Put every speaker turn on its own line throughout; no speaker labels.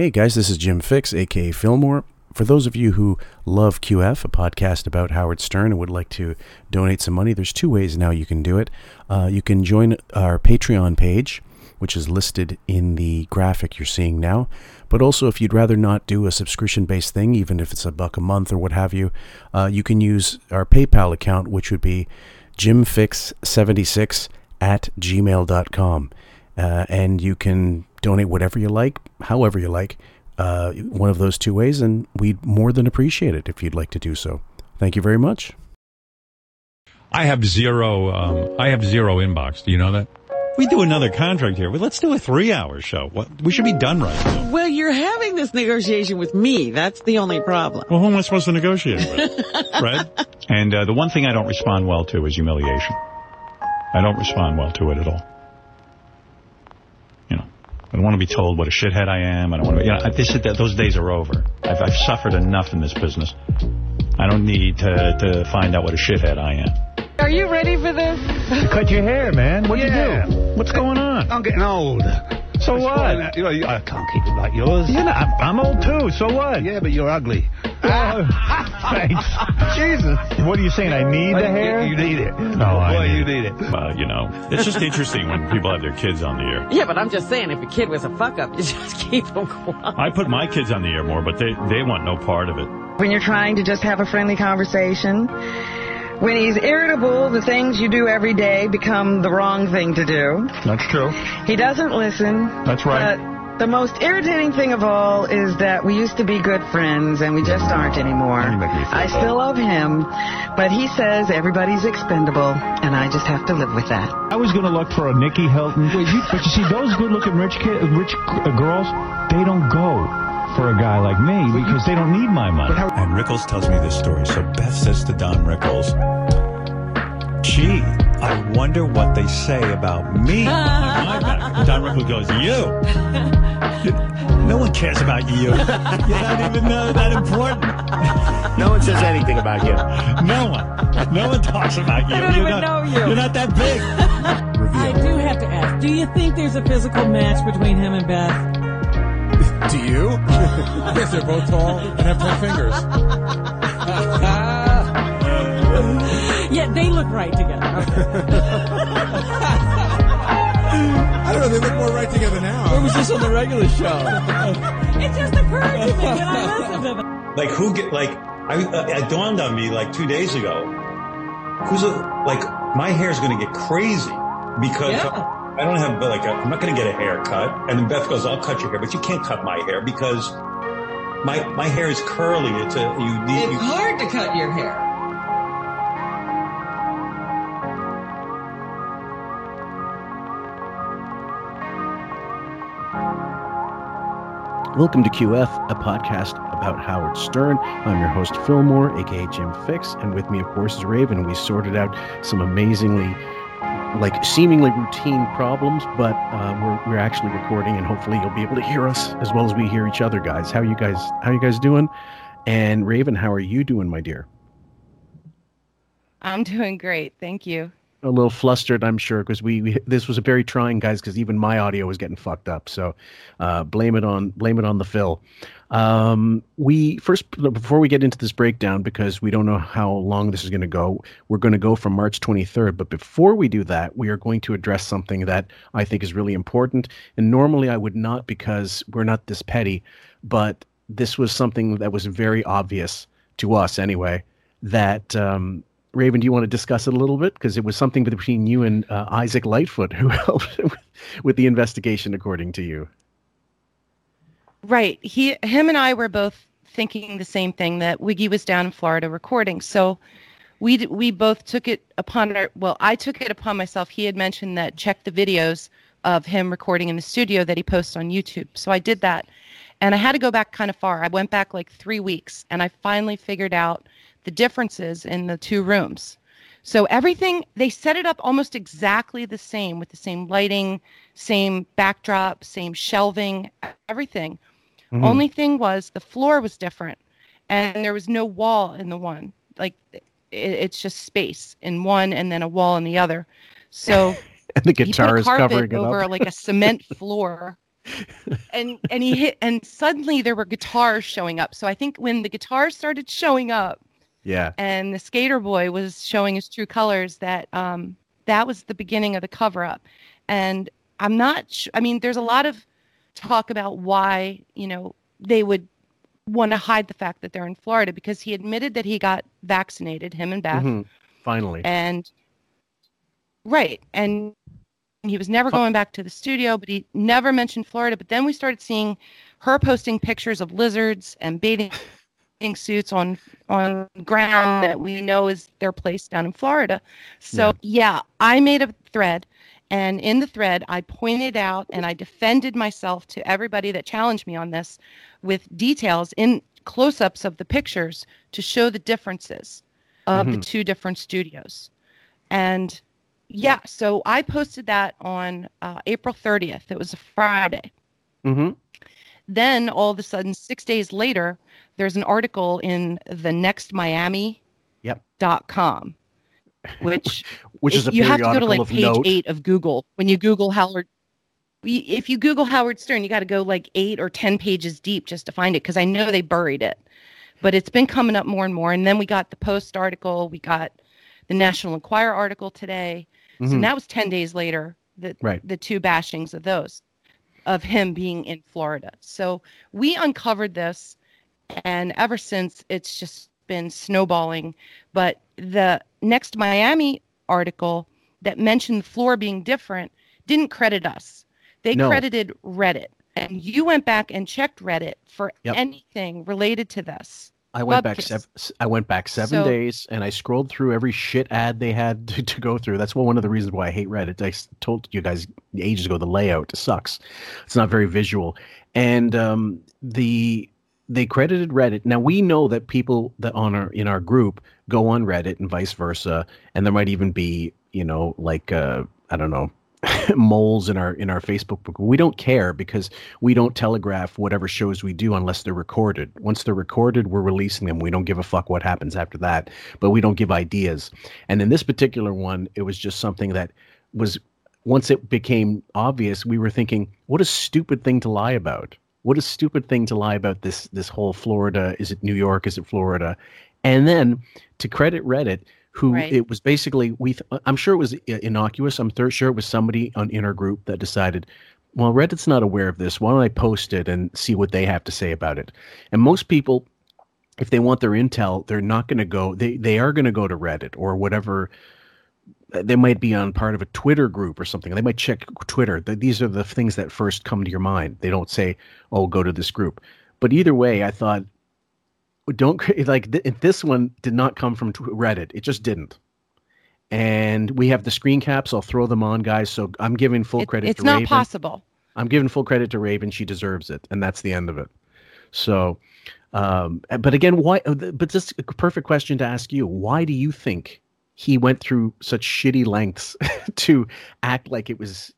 Hey guys, this is Jim Fixx, aka Fillmore. For those of you who love QF, a podcast about Howard Stern, and would like to donate some money, there's two ways now you can do it. Uh, you can join our Patreon page, which is listed in the graphic you're seeing now. But also, if you'd rather not do a subscription based thing, even if it's a buck a month or what have you, uh, you can use our PayPal account, which would be jimfixx76 at gmail.com. Uh, and you can donate whatever you like, however you like, uh, one of those two ways, and we'd more than appreciate it if you'd like to do so. Thank you very much.
I have zero. Um, I have zero inbox. Do you know that? We do another contract here. Well, let's do a three-hour show. What? We should be done right now.
Well, you're having this negotiation with me. That's the only problem.
Well, who am I supposed to negotiate with? right? And uh, the one thing I don't respond well to is humiliation. I don't respond well to it at all. You know, I don't want to be told what a shithead I am. I don't want to. Be, you know, this, those days are over. I've, I've suffered enough in this business. I don't need to to find out what a shithead I am.
Are you ready for this?
Cut your hair, man. What'd
Yeah.
you do? What's going on?
I'm getting old.
So what?
You know, you- I can't keep it like yours.
You know, I'm, I'm old too. So what?
Yeah, but you're ugly.
Thanks.
Jesus.
What are you saying? I need the hair?
You need it.
No, I
Boy,
need
you need it.
Uh, you know, it's just interesting when people have their kids on the air.
Yeah, but I'm just saying, if a kid was a fuck up, you just keep them quiet.
I put my kids on the air more, but they, they want no part of it.
When you're trying to just have a friendly conversation, when he's irritable, the things you do every day become the wrong thing to do.
That's true.
He doesn't listen.
That's right.
But the most irritating thing of all is that we used to be good friends and we just aren't anymore.
You make me feel
I still love him, but he says everybody's expendable, and I just have to live with that.
I was going to look for a Nikki Hilton, but you see, those good-looking rich kid, rich uh, girls, they don't go for a guy like me because they don't need my money.
And Rickles tells me this story. So Beth says to Don Rickles, gee, I wonder what they say about me on my back. Don Rickles goes, you. No one cares about you. You're not even uh, that important.
No one says anything about you.
No one. No one talks about you.
I don't
you're
even
not,
know you.
You're not that big.
I do have to ask, do you think there's a physical match between him and Beth?
Do you? yes, they're both tall and have ten fingers.
Yeah, they look right together.
I don't know. They look more right together now. Or was this on the regular show?
it just occurred to me when I listened to them.
Like who get like I uh, it dawned on me like two days ago. Who's a like my hair's gonna get crazy because
Yeah.
I don't have like i am not gonna get a haircut. And then Beth goes, "I'll cut your hair, but you can't cut my hair because my my hair is curly. It's a you need you,
hard to cut your hair.
Welcome to QF, a podcast about Howard Stern. I'm your host, Fillmore, aka Jim Fixx, and with me, of course, is Raven. We sorted out some amazingly, like, seemingly routine problems, but uh, we're, we're actually recording, and hopefully, you'll be able to hear us as well as we hear each other, guys. How you guys? How you guys doing? And Raven, how are you doing, my dear?
I'm doing great. Thank you.
A little flustered, I'm sure, because we, we this was a very trying, guys, because even my audio was getting fucked up. So uh, blame it on blame it on the fill. Um, we first before we get into this breakdown, because we don't know how long this is going to go, we're going to go from March 23rd. But before we do that, we are going to address something that I think is really important. And normally I would not, because we're not this petty, but this was something that was very obvious to us anyway. That um, Raven, do you want to discuss it a little bit? Because it was something between you and uh, Isaac Lightfoot who helped with, with the investigation, according to you.
Right. He, him, and I were both thinking the same thing that Wiggy was down in Florida recording. So we we both took it upon our. Well, I took it upon myself. He had mentioned that check the videos of him recording in the studio that he posts on YouTube. So I did that, and I had to go back kind of far. I went back like three weeks, and I finally figured out the differences in the two rooms. So everything they set it up almost exactly the same with the same lighting, same backdrop, same shelving, everything.
Mhm.
Only thing was the floor was different and there was no wall in the one. Like it, it's just space in one and then a wall in the other. So
And the guitar is covering it
over like a cement floor and and he hit and suddenly there were guitars showing up. So I think when the guitars started showing up
Yeah.
and the skater boy was showing his true colors that um that was the beginning of the cover up. And I'm not sh- I mean there's a lot of talk about why, you know, they would want to hide the fact that they're in Florida because he admitted that he got vaccinated him and Beth
Mhm. Finally.
and right and he was never going back to the studio but he never mentioned florida but then we started seeing her posting pictures of lizards and bathing suits on on ground that we know is their place down in florida so yeah i made a thread and in the thread i pointed out and i defended myself to everybody that challenged me on this with details in close-ups of the pictures to show the differences of the
Mhm.
two different studios and yeah, so I posted that on uh, April 30th. It was a Friday.
hmm
Then all of a sudden, six days later, there's an article in the Next Miami
Yep.
dot com, which
Which is a
you have to go to like page
note.
eight of Google when you Google Howard. If you Google Howard Stern, you got to go like eight or ten pages deep just to find it because I know they buried it, but it's been coming up more and more. And then we got the Post article, we got the National Enquirer article today. So
Mhm.
that was 10 days later, the,
Right.
the two bashings of those, of him being in Florida. So we uncovered this, and ever since it's just been snowballing. But the next Miami article that mentioned the floor being different didn't credit us. They
No.
credited Reddit. And you went back and checked Reddit for
Yep.
anything related to this.
I went back seven. I went back seven
So-
days, and I scrolled through every shit ad they had to, to go through. That's one of the reasons why I hate Reddit. I told you guys ages ago the layout sucks. It's not very visual, and um, the they credited Reddit. Now we know that people that on our in our group go on Reddit and vice versa, and there might even be you know like uh, I don't know moles in our in our Facebook book. We don't care because we don't telegraph whatever shows we do unless they're recorded. Once they're recorded, we're releasing them. We don't give a fuck what happens after that, but we don't give ideas. And in this particular one, it was just something that was once it became obvious, we were thinking, what a stupid thing to lie about. What a stupid thing to lie about this this whole Florida. Is it New York? Is it Florida? And then to credit Reddit, who
Right.
it was basically we th- I'm sure it was innocuous. I'm thir- sure it was somebody on in our group that decided, well, Reddit's not aware of this. Why don't I post it and see what they have to say about it? And most people, if they want their intel, they're not going to go. They they are going to go to Reddit or whatever. uh, They might be on part of a Twitter group or something. They might check Twitter. Th- These are the things that first come to your mind. They don't say, "Oh, go to this group." But either way, I thought, don't like th- this one did not come from Reddit. It just didn't. And we have the screen caps. I'll throw them on, guys. So I'm giving full
It-
credit.
it's
to
not
Raven.
possible.
I'm giving full credit to Raven. She deserves it, and that's the end of it. So, um, but again, why? uh, But this is a perfect question to ask you. Why do you think he went through such shitty lengths to act like it was,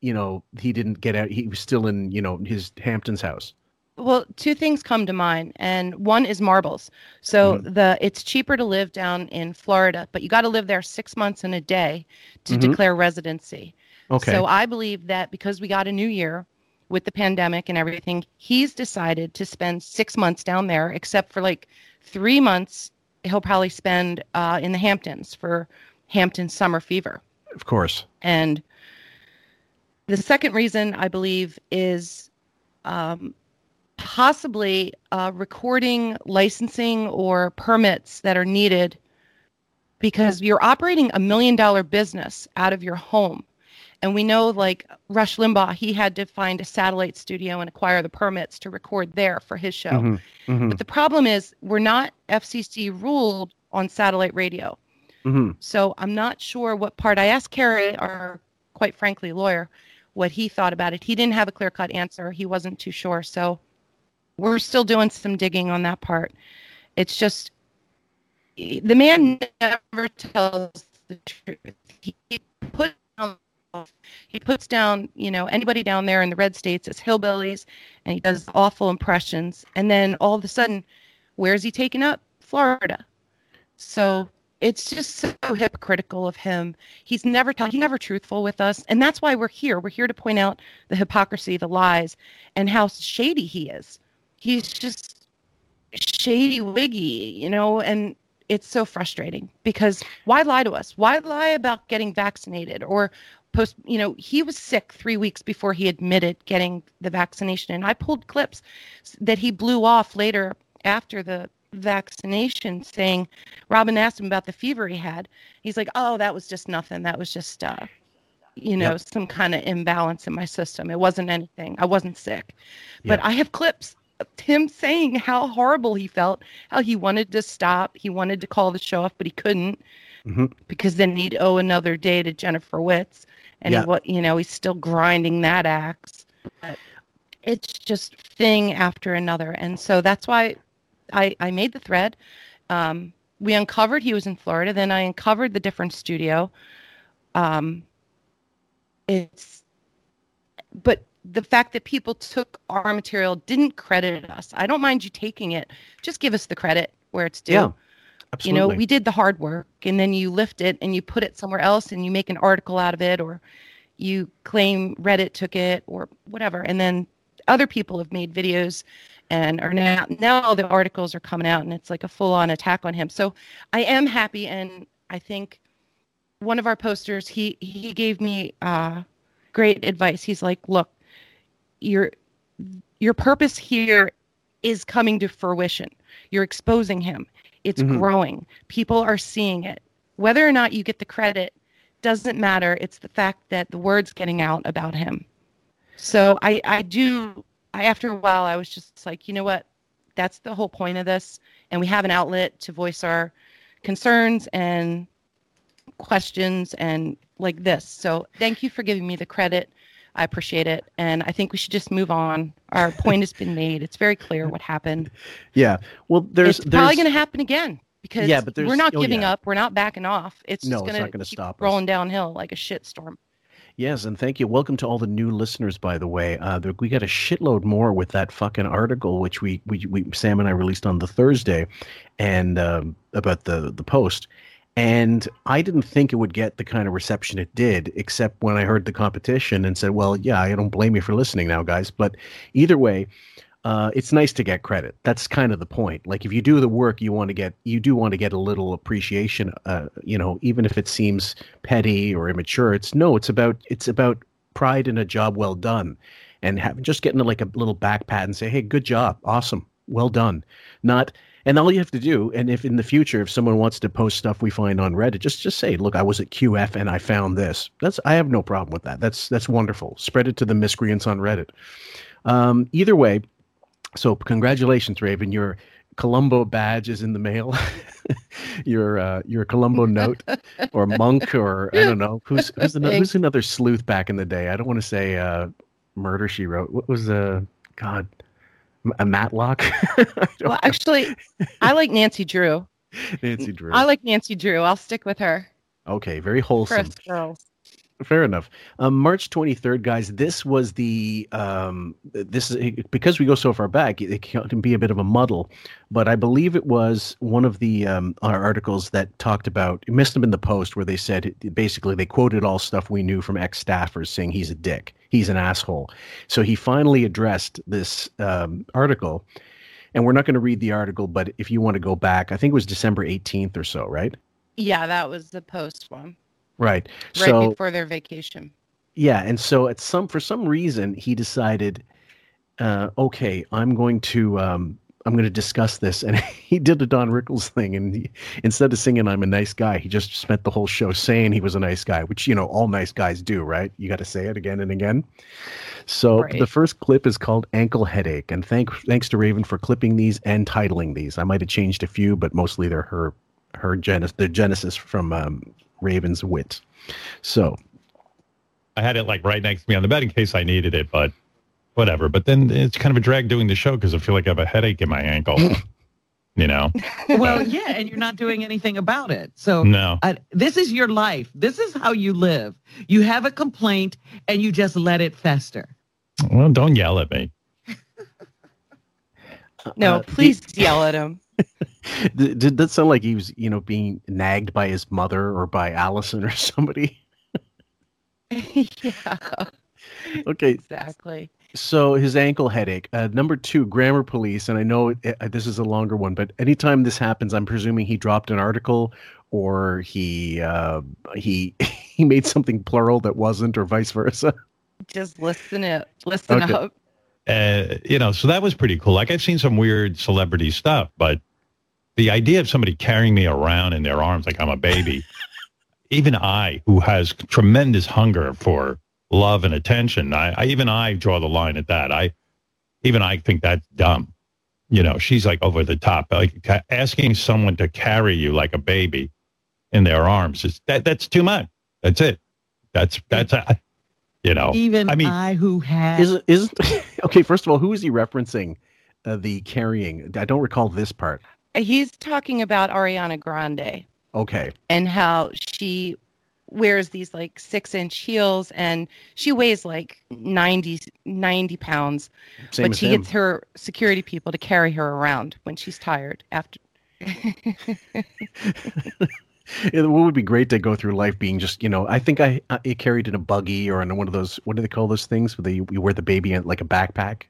you know, he didn't get out. He was still in, you know, his Hampton's house.
Well, two things come to mind, and one is marbles. So
Mm-hmm.
the it's cheaper to live down in Florida, but you got to live there six months and a day to
Mhm.
declare residency.
Okay.
So I believe that because we got a new year with the pandemic and everything, he's decided to spend six months down there, except for like three months he'll probably spend uh, in the Hamptons for Hampton summer fever.
of course.
And the second reason I believe is um, possibly uh, recording, licensing, or permits that are needed because you're operating a million dollar business out of your home. And we know, like Rush Limbaugh, he had to find a satellite studio and acquire the permits to record there for his show.
Mhm, mhm,
But the problem is, we're not FCC ruled on satellite radio.
mhm.
So I'm not sure what part. I asked Kerry, our quite frankly lawyer, what he thought about it. He didn't have a clear cut answer. He wasn't too sure. So we're still doing some digging on that part. It's just the man never tells the truth. He put down, he puts down, you know, anybody down there in the red states as hillbillies, and he does awful impressions. And then all of a sudden, where's he taking up? Florida. So it's just so hypocritical of him. He's never he's never truthful with us, and that's why we're here. We're here to point out the hypocrisy, the lies, and how shady he is. He's just shady wiggy, you know, and it's so frustrating because why lie to us? Why lie about getting vaccinated or post you know he was sick three weeks before he admitted getting the vaccination and i pulled clips that he blew off later after the vaccination saying robin asked him about the fever he had he's like oh that was just nothing that was just uh you know yep. some kind of imbalance in my system it wasn't anything i wasn't sick but yep. i have clips him saying how horrible he felt how he wanted to stop he wanted to call the show off but he couldn't mm-hmm. because then he'd owe another day to jennifer witz and yeah. what you know he's still grinding that axe it's just thing after another and so that's why i i made the thread um, we uncovered he was in florida then i uncovered the different studio um, it's but the fact that people took our material didn't credit us i don't mind you taking it just give us the credit where it's due
yeah. Absolutely.
You know, we did the hard work and then you lift it and you put it somewhere else and you make an article out of it or you claim Reddit took it or whatever. And then other people have made videos and are now now the articles are coming out and it's like a full on attack on him. So I am happy and I think one of our posters he he gave me uh great advice. He's like, "Look, your your purpose here is coming to fruition. You're exposing him. It's mm-hmm. growing. People are seeing it. Whether or not you get the credit doesn't matter. It's the fact that the word's getting out about him. So I, I do, I, after a while, I was just like, you know what? That's the whole point of this. And we have an outlet to voice our concerns and questions and like this. So thank you for giving me the credit. I appreciate it. And I think we should just move on. Our point has been made. It's very clear what happened.
Yeah. Well, there's,
it's
there's...
probably going to happen again because
yeah, but
we're not
oh,
giving
yeah.
up. We're not backing off. It's
no,
just going
to stop
rolling
us.
downhill like a shitstorm.
Yes, and thank you. Welcome to all the new listeners, by the way. Uh, we got a shitload more with that fucking article, which we, we, we Sam and I released on the Thursday, and um, about the the post. And I didn't think it would get the kind of reception it did, except when I heard the competition and said, "Well, yeah, I don't blame you for listening now, guys." But either way, uh, it's nice to get credit. That's kind of the point. Like if you do the work, you want to get you do want to get a little appreciation. Uh, you know, even if it seems petty or immature. It's no. It's about it's about pride in a job well done, and have, just getting like a little back pat and say, "Hey, good job, awesome, well done." Not and all you have to do, and if in the future, if someone wants to post stuff we find on Reddit, just just say, "Look, I was at QF and I found this." That's I have no problem with that. That's that's wonderful. Spread it to the miscreants on Reddit. Um, either way, so congratulations, Raven. Your Columbo badge is in the mail. your uh, your Columbo note or monk or I don't know who's who's another, who's another sleuth back in the day. I don't want to say uh, murder she wrote. What was uh God a Matlock?
well, actually, I like Nancy Drew.
Nancy Drew.
I like Nancy Drew. I'll stick with her.
Okay, very wholesome.
Girls.
Fair enough. Um, March 23rd, guys. This was the um, this is because we go so far back. It can be a bit of a muddle, but I believe it was one of the um, our articles that talked about. It missed them in the post where they said basically they quoted all stuff we knew from ex staffers saying he's a dick, he's an asshole. So he finally addressed this um, article, and we're not going to read the article, but if you want to go back, I think it was December 18th or so, right?
Yeah, that was the post one.
Right.
Right
so,
before their vacation.
Yeah, and so at some for some reason he decided, uh, okay, I'm going to um, I'm going to discuss this, and he did the Don Rickles thing, and he, instead of singing "I'm a nice guy," he just spent the whole show saying he was a nice guy, which you know all nice guys do, right? You got to say it again and again. So
Right.
the first clip is called "Ankle Headache," and thank thanks to Raven for clipping these and titling these. I might have changed a few, but mostly they're her her genesis the genesis from um, Raven's wit. So
I had it like right next to me on the bed in case I needed it, but whatever. But then it's kind of a drag doing the show because I feel like I have a headache in my ankle. you know?
well, yeah, and you're not doing anything about it. So
No.
I, this is your life. This is how you live. You have a complaint and you just let it fester.
Well, don't yell at me.
No,
Uh,
please yell at him.
Did, did that sound like he was, you know, being nagged by his mother or by Allison or somebody?
yeah,
Okay,
exactly.
so his ankle headache. Uh, number two, grammar police, and I know it, uh, this is a longer one, but anytime this happens, I'm presuming he dropped an article or he uh, he he made something plural that wasn't, or vice versa.
Just listen it. Listen
Okay.
up.
Uh, you know, so that was pretty cool. Like I've seen some weird celebrity stuff, but the idea of somebody carrying me around in their arms like I'm a baby, even I, who has tremendous hunger for love and attention, I, I even I draw the line at that. I even I think that's dumb. You know, she's like over the top, like ca- asking someone to carry you like a baby in their arms is that that's too much. That's it. That's that's uh, you know.
Even
I mean, I,
who has
Is is okay? First of all, who is he referencing? Uh, the carrying. I don't recall this part.
He's talking about Ariana Grande
Okay,
and how she wears these like six inch heels and she weighs like 90, 90 pounds.
same
but she
him.
gets her security people to carry her around when she's tired after.
It would be great to go through life being just, you know, I think I, I carried in a buggy or in one of those, what do they call those things where they, you wear the baby in like a backpack?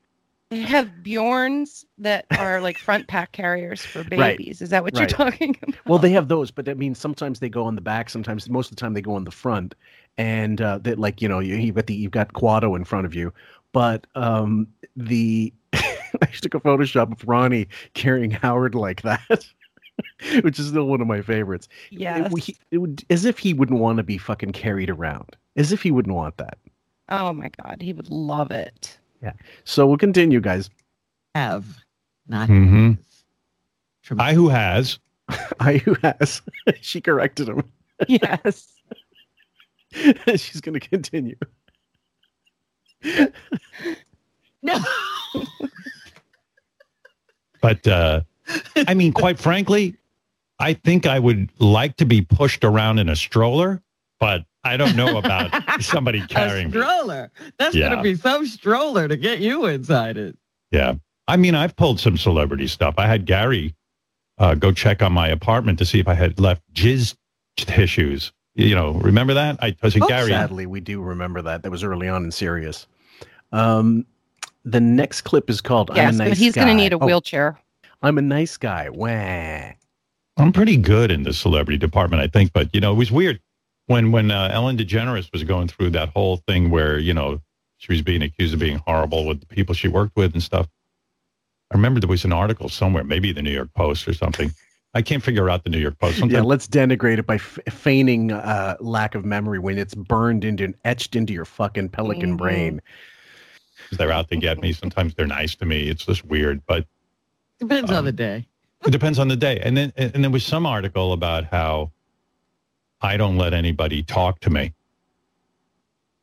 They have Bjorns that are like front pack carriers for
Right.
babies. Is that what
Right.
you're talking about?
Well, they have those, but that means sometimes they go on the back. Sometimes, most of the time, they go on the front, and uh, that like you know you, you've got the you've got Quado in front of you, but um, the I took a Photoshop of Ronnie carrying Howard like that, which is still one of my favorites. It- it would, as if he wouldn't want to be fucking carried around, as if he wouldn't want that.
Oh my God, he would love it.
So we'll continue, guys.
have not Mm-hmm.
I who has.
I who has she corrected him.
Yes.
She's going to continue.
No.
But uh, I mean, quite frankly, I think I would like to be pushed around in a stroller, but I don't know about somebody
a
carrying me.
stroller. That's
Yeah.
gonna be some stroller to get you inside it.
Yeah. I mean, I've pulled some celebrity stuff. I had Gary uh, go check on my apartment to see if I had left jizz tissues. You know, remember that? I was it
Oh,
Gary.
Sadly, we do remember that. That was early on in Sirius. Um, the next clip is called
yes,
"I'm a Nice
but he's going to need a
Oh,
wheelchair.
I'm a nice guy. Wah.
I'm pretty good in the celebrity department, I think. But you know, it was weird when when uh, Ellen DeGeneres was going through that whole thing where you know she was being accused of being horrible with the people she worked with and stuff. I remember there was an article somewhere, maybe the New York Post or something. I can't figure out the New York Post.
Yeah, let's denigrate it by f- feigning uh, lack of memory when it's burned into and etched into your fucking pelican
Mhm.
brain.
they're out to get me. Sometimes they're nice to me. It's just weird, but
Depends
Um,
on the day.
It depends on the day. And then and there was some article about how I don't let anybody talk to me.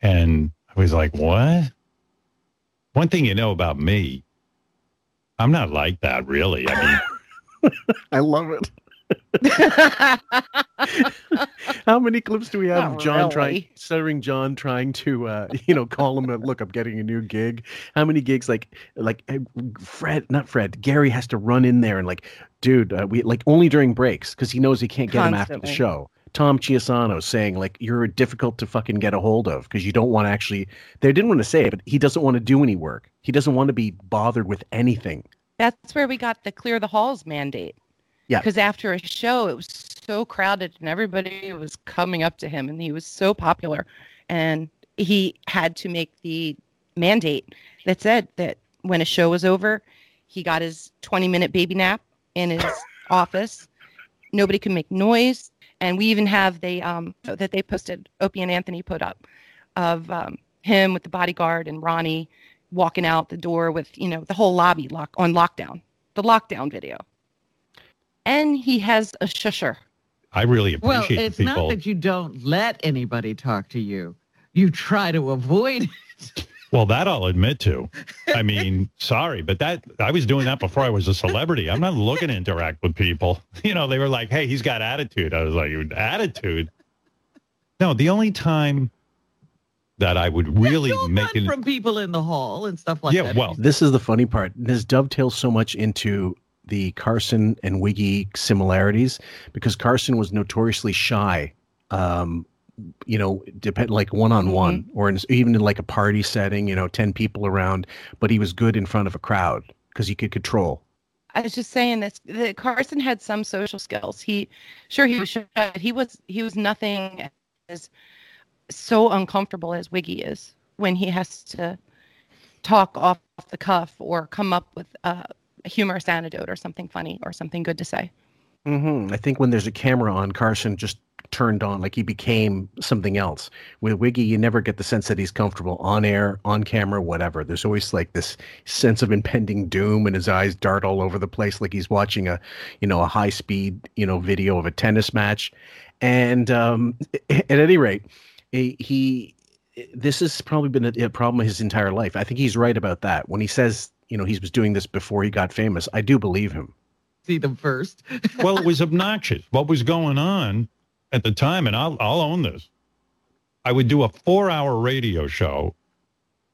And I was like, what? One thing you know about me, I'm not like that really. I mean,
I love it. How many clips do we have of
Not
John trying,
really.
stuttering John trying to, uh, you know, call him? A, Look, I'm getting a new gig. How many gigs? Like, like Fred, not Fred. Gary has to run in there and like, dude, uh, we like only during breaks because he knows he can't get him after the show. Tom Chiusano saying like you're difficult to fucking get a hold of because you don't want to actually. They didn't want to say it, but he doesn't want to do any work. He doesn't want to be bothered with anything.
That's where we got the clear the halls mandate.
Yeah.
Because after a show, it was so crowded and everybody was coming up to him and he was so popular. And he had to make the mandate that said that when a show was over, he got his 20 minute baby nap in his office. Nobody could make noise. And we even have the um that they posted, Opie and Anthony put up of um, him with the bodyguard and Ronnie walking out the door with, you know, the whole lobby lock on lockdown, the lockdown video. And he has a shusher.
I really appreciate
Well,
appreciate
it's
the
not that you don't let anybody talk to you. You try to avoid it.
Well, that I'll admit to. I mean, sorry, but that I was doing that before I was a celebrity. I'm not looking to interact with people. You know, they were like, "Hey, he's got attitude." I was like, "Attitude?" No, the only time that I would really
You'll
make it.
from people in the hall and stuff like
Yeah,
that.
Yeah, well,
This is the funny part. This dovetails so much into the Carson and Wiggy similarities because Carson was notoriously shy. Um, you know, depend like one on one, or in, even in like a party setting, you know, ten people around, but he was good in front of a crowd because he could control.
I was just saying this that Carson had some social skills. He sure he was shy, he was he was nothing as so uncomfortable as Wiggy is when he has to talk off the cuff or come up with a, humorous anecdote or something funny or something good to say.
hmm I think when there's a camera on, Carson just turned on, like he became something else. With Wiggy, you never get the sense that he's comfortable on air, on camera, whatever. There's always like this sense of impending doom, and his eyes dart all over the place, like he's watching a, you know, a high speed, you know, video of a tennis match. And um, at any rate, he, he this has probably been a, a problem his entire life. I think he's right about that. When he says, you know, he was doing this before he got famous, I do believe him.
See them first.
well, it was obnoxious. What was going on at the time, and I'll, I'll own this. I would do a four hour radio show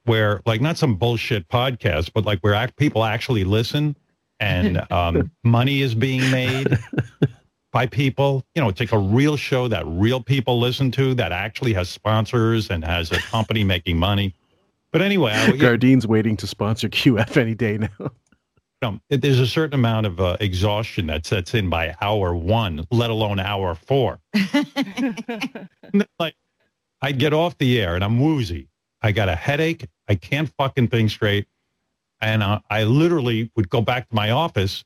where, like, not some bullshit podcast, but like where act, people actually listen and um, money is being made by people. You know, it's like a real show that real people listen to that actually has sponsors and has a company making money. But anyway, I,
Gardine's waiting to sponsor QF any day now.
Know, there's a certain amount of uh, exhaustion that sets in by hour one, let alone hour four. like, I'd get off the air and I'm woozy. I got a headache. I can't fucking think straight. And uh, I literally would go back to my office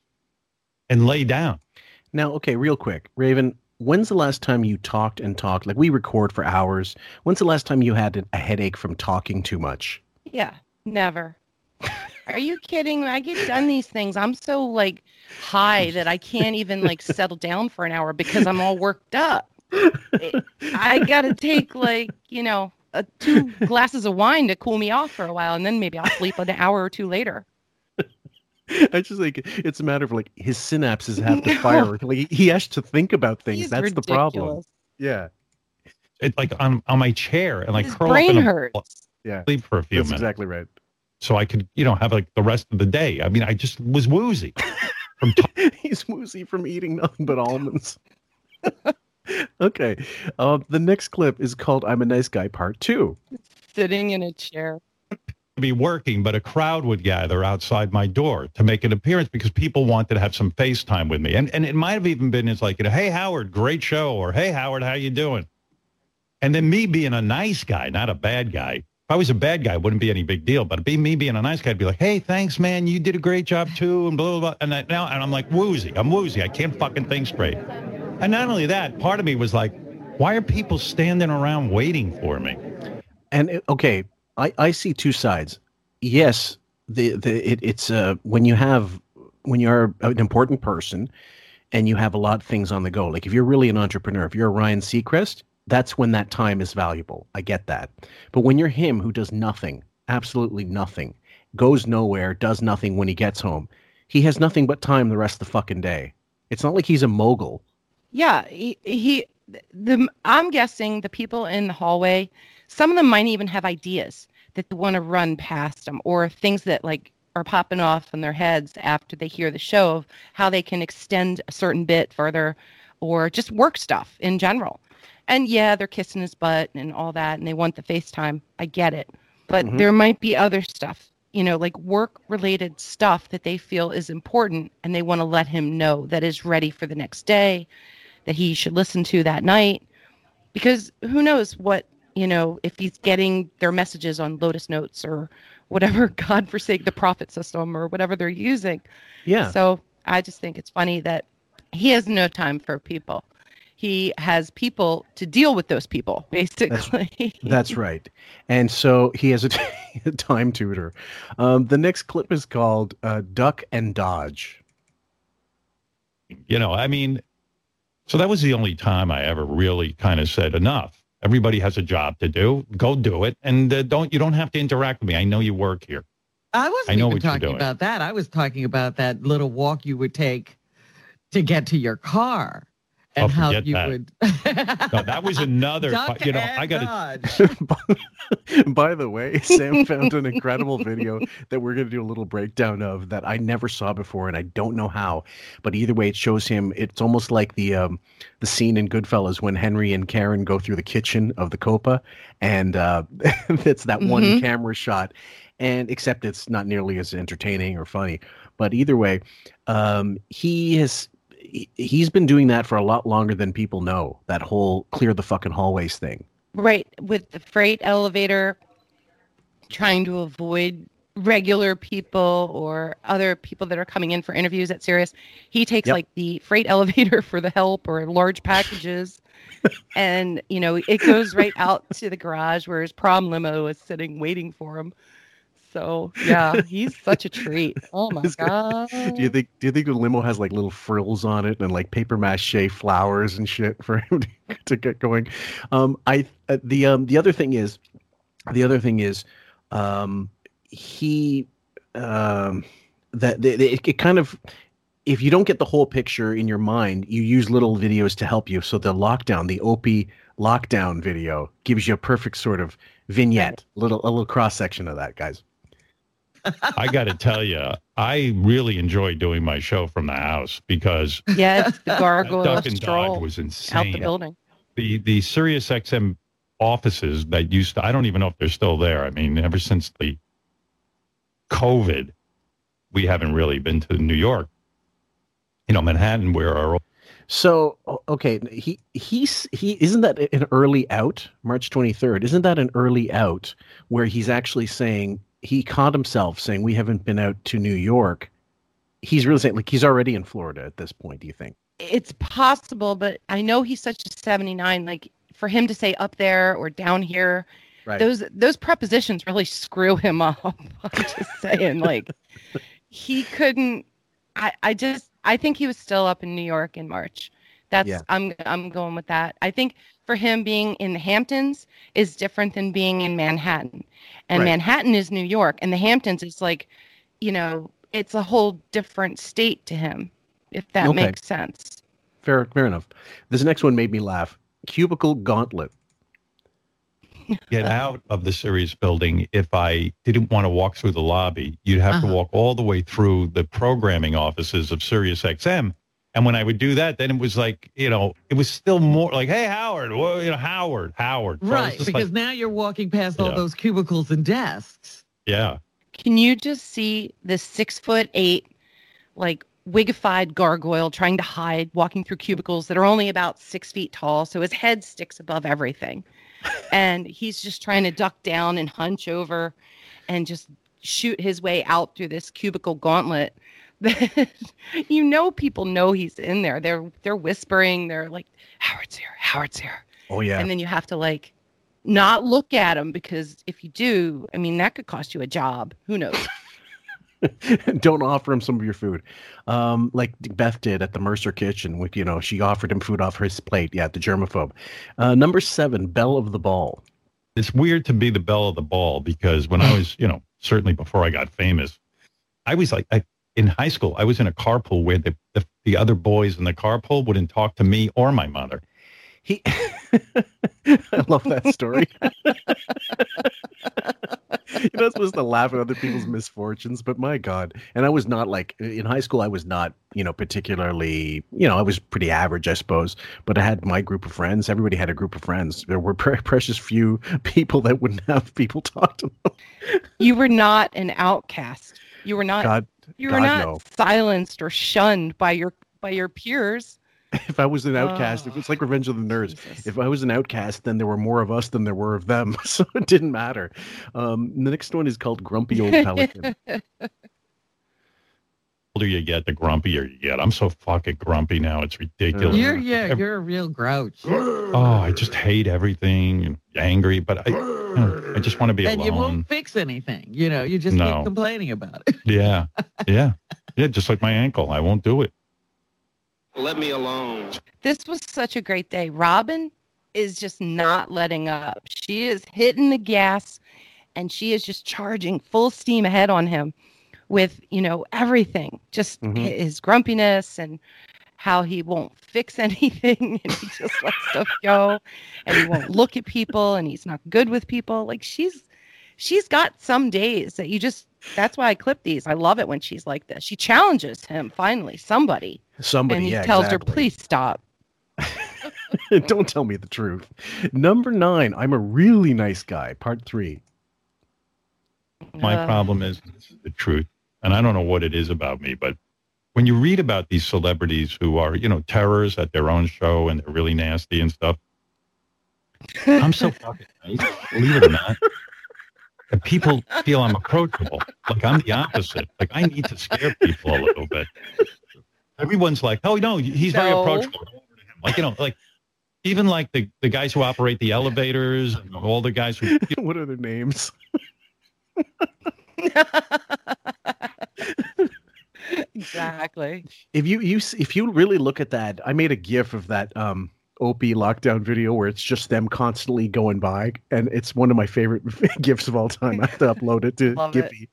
and lay down.
Now, okay, real quick, Raven. When's the last time you talked and talked? Like we record for hours. When's the last time you had a headache from talking too much?
Yeah, never. Are you kidding? I get done these things. I'm so like high that I can't even like settle down for an hour because I'm all worked up. I got to take like, you know, a, two glasses of wine to cool me off for a while and then maybe I'll sleep an hour or two later.
I just like it's a matter of like his synapses have to fire. Like he has to think about things.
He's
That's the problem. Yeah.
It's like on, on my chair and like
His
curl
brain
up in a
hurts.
ball,
Yeah.
sleep for a few
That's
minutes.
exactly right.
So I could, you know, have like the rest of the day. I mean, I just was woozy.
He's woozy from eating nothing but almonds. okay. Uh, the next clip is called I'm a Nice Guy Part 2.
Sitting in a chair.
be working, but a crowd would gather outside my door to make an appearance because people wanted to have some FaceTime with me. And and it might have even been it's like, you know, hey Howard, great show, or hey Howard, how you doing? And then me being a nice guy, not a bad guy. I was a bad guy, it wouldn't be any big deal. But be me being a nice guy, I'd be like, hey, thanks, man, you did a great job too, and blah blah blah. And I, now and I'm like woozy. I'm woozy. I can't fucking think straight. And not only that, part of me was like, why are people standing around waiting for me?
And okay, I, I see two sides. Yes, the the it, it's uh when you have when you're an important person and you have a lot of things on the go. Like if you're really an entrepreneur, if you're a Ryan Seacrest, that's when that time is valuable. I get that. But when you're him who does nothing, absolutely nothing, goes nowhere, does nothing when he gets home, he has nothing but time the rest of the fucking day. It's not like he's a mogul.
Yeah, he, he the I'm guessing the people in the hallway, some of them might even have ideas that they want to run past them or things that like are popping off in their heads after they hear the show of how they can extend a certain bit further or just work stuff in general. And yeah, they're kissing his butt and all that and they want the FaceTime. I get it. But
Mhm.
there might be other stuff, you know, like work related stuff that they feel is important and they want to let him know that is ready for the next day that he should listen to that night because who knows what you know if he's getting their messages on lotus notes or whatever god forsake the prophet system or whatever they're using
Yeah.
so i just think it's funny that he has no time for people he has people to deal with those people basically
That's right. And so he has a, a time tutor. Um, the next clip is called uh, Duck and Dodge.
You know, I mean, so that was the only time I ever really kind of said enough. Everybody has a job to do. Go do it, and uh, don't you don't have to interact with me. I know you work here.
I wasn't
I know
even
what you're
talking
doing.
about that. I was talking about that little walk you would take to get to your car. And
Oh,
how
forget
you
that.
would.
No, that was another.
Duck
you know,
and
I got to.
By the way, Sam found an incredible video that we're going to do a little breakdown of that I never saw before, and I don't know how. But either way, it shows him. It's almost like the um, the scene in Goodfellas when Henry and Karen go through the kitchen of the Copa, and uh, it's that one
Mhm.
camera shot. And except it's not nearly as entertaining or funny. But either way, um, he has he- he's been doing that for a lot longer than people know. That whole clear the fucking hallways thing.
Right, with the freight elevator, trying to avoid regular people or other people that are coming in for interviews at Sirius. He takes
Yep.
like the freight elevator for the help or large packages. and, you know, it goes right out to the garage where his prom limo is sitting waiting for him. So, yeah, he's such a treat. Oh my God.
Do you think do you think the limo has like little frills on it and like paper mache flowers and shit for him to, to get going? Um, I uh, the um the other thing is, the other thing is, um, he um that the, the- it, it kind of if you don't get the whole picture in your mind, you use little videos to help you. So the lockdown, the Opie lockdown video, gives you a perfect sort of vignette, little a little cross section of that, guys.
I got to tell you, I really enjoy doing my show from the house because
Yes, the gargoyle
Duck and
stroll
Dodge was
out
insane.
the building.
the the Sirius XM offices that used to I don't even know if they're still there. I mean, ever since the COVID, we haven't really been to New York. You know, Manhattan, where our
So okay, he he's he isn't that an early out March 23rd? Isn't that an early out where he's actually saying he caught himself saying we haven't been out to New York. He's really saying like he's already in Florida at this point, do you think?
it's possible, but I know he's such a 79. Like for him to say up there or down here,
Right.
those those prepositions really screw him up. I'm just saying, like he couldn't. I I just I think he was still up in New York in March. That's
Yeah.
I'm I'm going with that. I think for him being in the Hamptons is different than being in Manhattan, and
Right.
Manhattan is New York, and the Hamptons is like, you know, it's a whole different state to him. If that
Okay.
makes sense.
Fair fair enough. This next one made me laugh. Cubicle gauntlet.
get out of the Sirius building, if I didn't want to walk through the lobby, you'd have to
Uh-huh.
walk all the way through the programming offices of Sirius XM. And when I would do that, then it was like, you know, it was still more like, hey, Howard, well, you know, Howard, Howard. So
Right, because
like,
now you're walking past all
Yeah.
those cubicles and desks.
yeah.
Can you just see this six foot eight, like wigified gargoyle trying to hide, walking through cubicles that are only about six feet tall, so his head sticks above everything, and he's just trying to duck down and hunch over, and just shoot his way out through this cubicle gauntlet. That you know, people know he's in there. They're they're whispering. They're like, "Howard's here. Howard's here."
Oh yeah.
and then you have to like not look at him because if you do, I mean, that could cost you a job. Who knows?
Don't offer him some of your food, um, like Beth did at the Mercer Kitchen. With you know, she offered him food off his plate. Yeah, the germaphobe. Uh, number seven, Bell of the Ball.
It's weird to be the belle of the ball because when I was, you know, certainly before I got famous, I was like, I, in high school, I was in a carpool where the, the, the other boys in the carpool wouldn't talk to me or my mother.
He, I love that story. You're not supposed to laugh at other people's misfortunes, but my God. And I was not like in high school, I was not, you know, particularly, you know, I was pretty average, I suppose. But I had my group of friends. Everybody had a group of friends. There were pre- precious few people that wouldn't have people talk to them.
you were not an outcast. You were not.
God,
you were
God,
not
no.
silenced or shunned by your by your peers.
If I was an outcast, if it's like Revenge of the Nerds,
Jesus.
if I was an outcast, then there were more of us than there were of them. So it didn't matter. Um, the next one is called Grumpy Old Pelican.
older you get, the grumpier you get. I'm so fucking grumpy now. It's ridiculous.
You're yeah,
Ev-
you're a real grouch.
Oh, I just hate everything and angry, but I, you know, I just want to be
And you won't fix anything. You know, you just
No.
keep complaining about it.
Yeah, yeah, yeah. Just like my ankle, I won't do it.
Let me alone.
This was such a great day. Robin is just not letting up. She is hitting the gas and she is just charging full steam ahead on him with, you know, everything. Just
Mhm.
his grumpiness and how he won't fix anything and he just lets stuff go and he won't look at people and he's not good with people. Like she's she's got some days that you just that's why I clip these. I love it when she's like this. She challenges him finally, somebody.
Somebody,
and he
yeah,
tells
exactly.
her, please stop.
Don't tell me the truth. Number nine, I'm a really nice guy. Part three.
My
Uh,
problem is this is the truth, and I don't know what it is about me, but when you read about these celebrities who are, you know, terrors at their own show and they're really nasty and stuff, I'm so fucking nice, believe it or not. And people feel I'm approachable. Like I'm the opposite. Like I need to scare people a little bit. Everyone's like, "Oh no, he's very approachable." Like you know, like even like the the guys who operate the elevators and all the guys who
what are their names?
exactly.
If you you if you really look at that, I made a GIF of that um Opie lockdown video where it's just them constantly going by, and it's one of my favorite GIFs of all time. I have to upload it to. Giphy.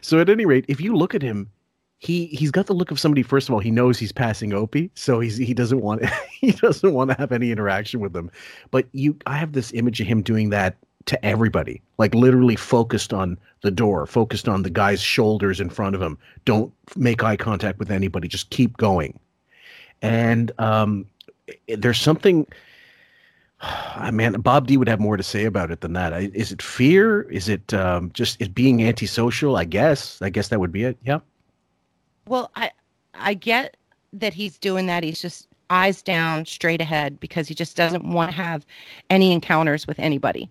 So at any rate, if you look at him, he he's got the look of somebody. First of all, he knows he's passing Opie, so he's he doesn't want he doesn't want to have any interaction with them. But you, I have this image of him doing that to everybody, like literally focused on the door, focused on the guy's shoulders in front of him. Don't make eye contact with anybody. Just keep going. And um, there's something. Ah, man, Bob D would have more to say about it than that. Is it fear? Is it um, just it being antisocial? I guess. I guess that would be it. Yeah.
Well, I I get that he's doing that. He's just eyes down, straight ahead because he just doesn't want to have any encounters with anybody.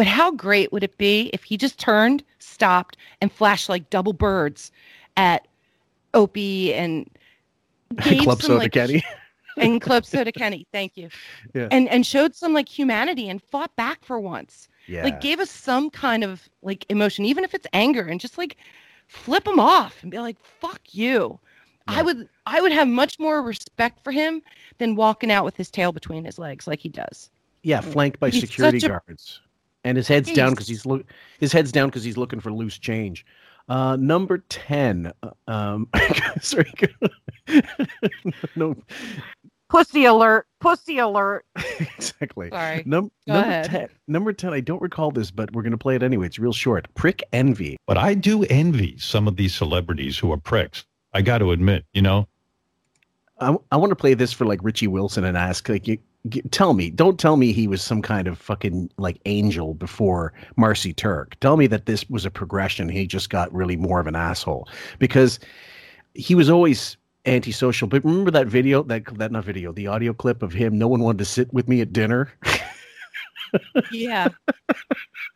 But how great would it be if he just turned, stopped, and flashed like double birds at Opie and gave
Club
some,
Soda
like,
Kenny.
and Club Soda Kenny, thank you.
Yeah.
And and showed some like humanity and fought back for once.
Yeah.
Like gave us some kind of like emotion, even if it's anger, and just like flip him off and be like, "Fuck you." I would I would have much more respect for him than walking out with his tail between his legs like he does.
Yeah, flanked by
He's
security guards, and his head's down because he's look. His head's down because he's looking for loose change. Uh, number ten. uh, Um, sorry. no,
Pussy alert! Pussy alert!
exactly.
Sorry.
Num-
Go
number
ahead.
ten. Number ten. I don't recall this, but we're gonna play it anyway. It's real short. Prick envy.
But I do envy some of these celebrities who are pricks. I got to admit, you know,
I, I want to play this for like Richie Wilson and ask like you, g- tell me don't tell me he was some kind of fucking like angel before Marcy Turk. Tell me that this was a progression. He just got really more of an asshole because he was always antisocial. But remember that video that that not video the audio clip of him. No one wanted to sit with me at dinner.
Yeah.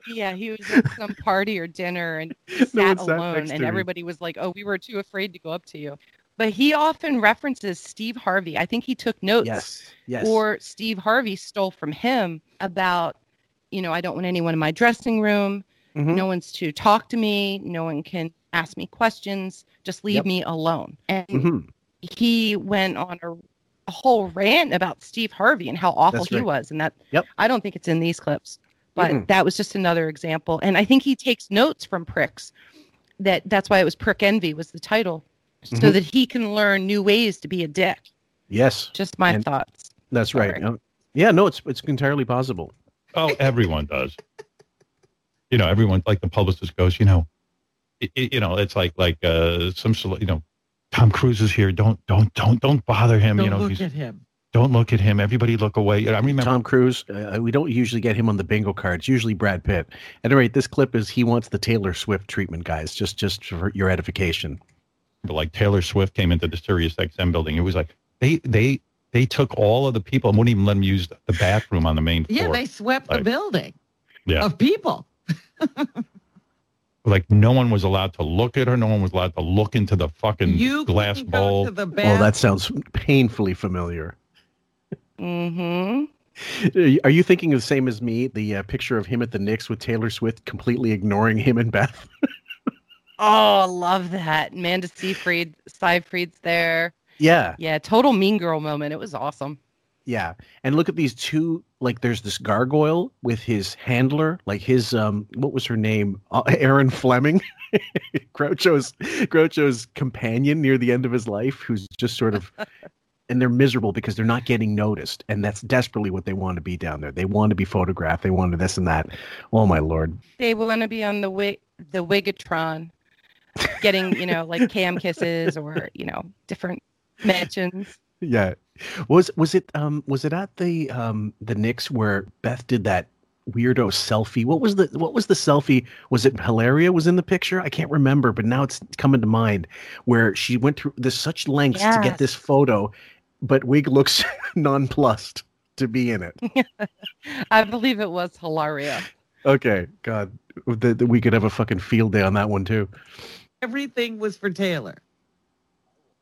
Yeah, he was at some party or dinner and
No
sat
sat
alone
to
and
me.
everybody was like, "Oh, we were too afraid to go up to you." But he often references Steve Harvey. I think he took notes
Yes. Yes.
or Steve Harvey stole from him about, you know, I don't want anyone in my dressing room.
Mhm.
No one's to talk to me. No one can ask me questions. Just leave
Yep.
me alone. And
Mhm.
he went on a, a whole rant about Steve Harvey and how awful
That's
he
right.
was. And that
Yep.
I don't think it's in these clips, but
Mm-mm.
that was just another example. And I think he takes notes from pricks. That that's why it was prick envy was the title, so
Mhm.
that he can learn new ways to be a dick.
Yes.
Just my
And-
thoughts.
That's right. Um, yeah. No, it's it's entirely possible.
oh, everyone does. You know, everyone like the publicist goes, you know, it, it- you know, it's like like uh, some cele- you know, Tom Cruise is here. Don't don't don't don't bother him.
Don't
you know,
look
he's,
at him.
don't look at him. Everybody look away. I remember
Tom Cruise. Uh, we don't usually get him on the bingo card. It's usually Brad Pitt. At any rate, this clip is he wants the Taylor Swift treatment, guys. Just just for your edification.
Like Taylor Swift came into the Sirius XM building. It was like they they they took all of the people and wouldn't even let them use the bathroom on the main floor.
Yeah, they swept the building
yeah,
of people.
like no one was allowed to look at her. No one was allowed to look into the fucking
You
glass bowl.
to the
Oh, that sounds painfully familiar.
Mm-hmm.
Are you thinking the same as me? The uh, picture of him at the Knicks with Taylor Swift completely ignoring him and Beth.
Oh, I love that. Amanda Seyfried, Seyfried's there.
yeah,
Yeah, total mean girl moment. It was awesome.
yeah. And look at these two. Like, there's this gargoyle with his handler, like his um, what was her name? Uh, Erin Fleming, Groucho's Groucho's companion near the end of his life, who's just sort of and they're miserable because they're not getting noticed, and that's desperately what they want to be down there. They want to be photographed. They want to this and that. Oh my lord!
They want to be on the wig, the Wigatron, getting you know like cam kisses or you know different mentions.
Yeah, was was it um was it at the um the Knicks where Beth did that weirdo selfie? What was the what was the selfie? Was it Hilaria was in the picture? I can't remember, but now it's coming to mind where she went through this such lengths to get this photo, but Wig looks nonplussed to be in it.
I believe it was Hilaria.
Okay, God, the, the, we could have a fucking field day on that one too.
Everything was for Taylor.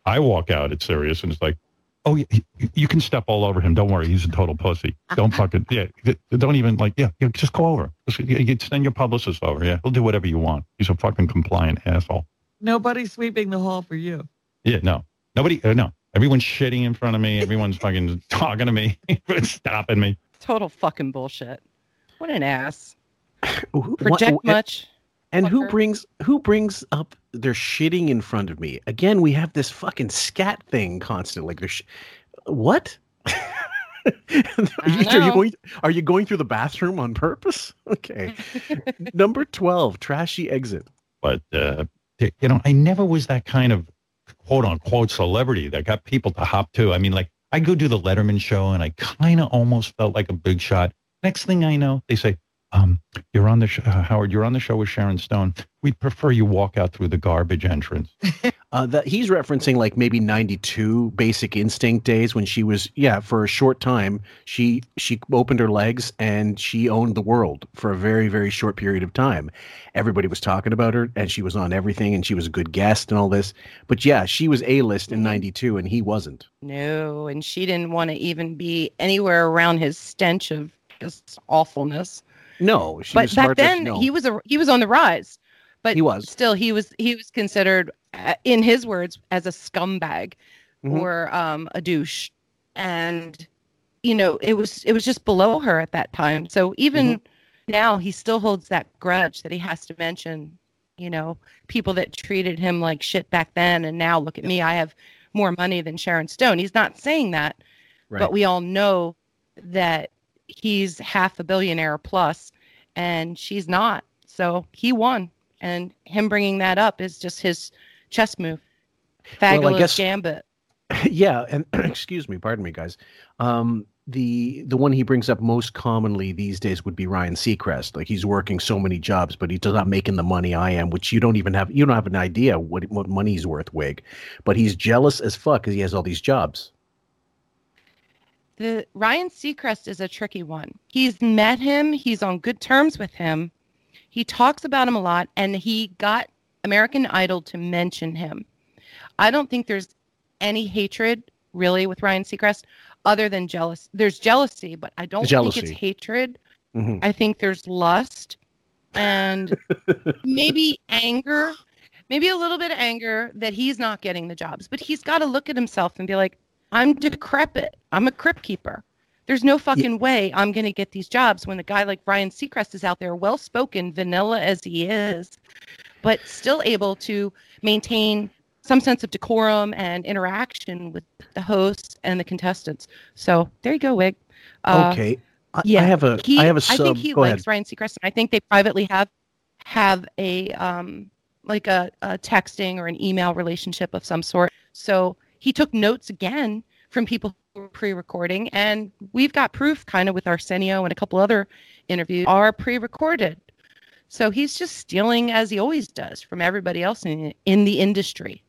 I walk out at Sirius and it's like, oh, yeah, you, you can step all over him. Don't worry, he's a total pussy. Don't fucking yeah. Don't even like yeah. yeah just go over. Just, you, you send your publicist over. Yeah, he'll do whatever you want. He's a fucking compliant asshole.
Nobody's sweeping the hall for you.
Yeah, no, nobody. Uh, no, everyone's shitting in front of me. Everyone's fucking talking to me, stopping me.
Total fucking bullshit. What an ass. Project
what-
much.
And who brings who brings up their shitting in front of me? Again, we have this fucking scat thing constant. Like, there's sh- what? are, you, are you going? Are you going through the bathroom on purpose? Okay. Number twelve, trashy exit.
But uh, you know, I never was that kind of quote unquote celebrity that got people to hop to. I mean, like I go do the Letterman show, and I kind of almost felt like a big shot. Next thing I know, they say, um, "You're on the show, Howard. You're on the show with Sharon Stone. We'd prefer you walk out through the garbage entrance."
Uh, that he's referencing like maybe '92 Basic Instinct days when she was yeah for a short time she she opened her legs and she owned the world for a very very short period of time. Everybody was talking about her and she was on everything and she was a good guest and all this. But yeah, she was a list in '92 and he wasn't.
No, and she didn't want to even be anywhere around his stench of just awfulness.
No,
but back
smart enough to
then
know.
he was a he was on the rise. But
He was.
still he was he was considered uh, in his words as a scumbag
Mhm.
or um a douche and you know it was it was just below her at that time. So even
Mm-hmm.
now he still holds that grudge that he has to mention, you know, people that treated him like shit back then and now look at me, I have more money than Sharon Stone. He's not saying that,
Right.
but we all know that he's half a billionaire plus and she's not. So he won. And him bringing that up is just his chess move. Fabulous
guess-
gambit.
yeah, and excuse me, pardon me, guys. Um, the the one he brings up most commonly these days would be Ryan Seacrest. Like he's working so many jobs, but he's not making the money I am, which you don't even have. You don't have an idea what what money he's worth, Wig. But he's jealous as fuck because he has all these jobs.
The Ryan Seacrest is a tricky one. He's met him, he's on good terms with him. He talks about him a lot and he got American Idol to mention him. I don't think there's any hatred really with Ryan Seacrest other than jealous. There's jealousy, but I don't think it's hatred.
Mhm.
I think there's lust and maybe anger, maybe a little bit of anger that he's not getting the jobs. But he's got to look at himself and be like, I'm decrepit. I'm a crypt keeper. There's no fucking way I'm going to get these jobs when a guy like Ryan Seacrest is out there, well spoken, vanilla as he is, but still able to maintain some sense of decorum and interaction with the hosts and the contestants. So there you go, Wig. Uh,
okay, I,
yeah,
I have a
he,
I have a sub.
I think he
Go
likes
ahead.
Ryan Seacrest, and I think they privately have have a um like a, a texting or an email relationship of some sort. So he took notes again from people who were pre-recording, and we've got proof, kind of with Arsenio and a couple other interviews are pre-recorded. So he's just stealing as he always does from everybody else in in the industry.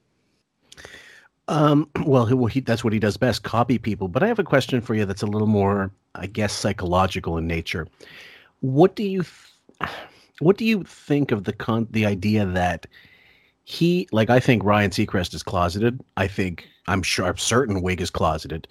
Um, well, he, well he, that's what he does best, copy people. But I have a question for you that's a little more, I guess, psychological in nature. What do you, th- what do you think of the con- the idea that he, like, I think Ryan Seacrest is closeted. I think I'm sure, I'm certain Wig is closeted.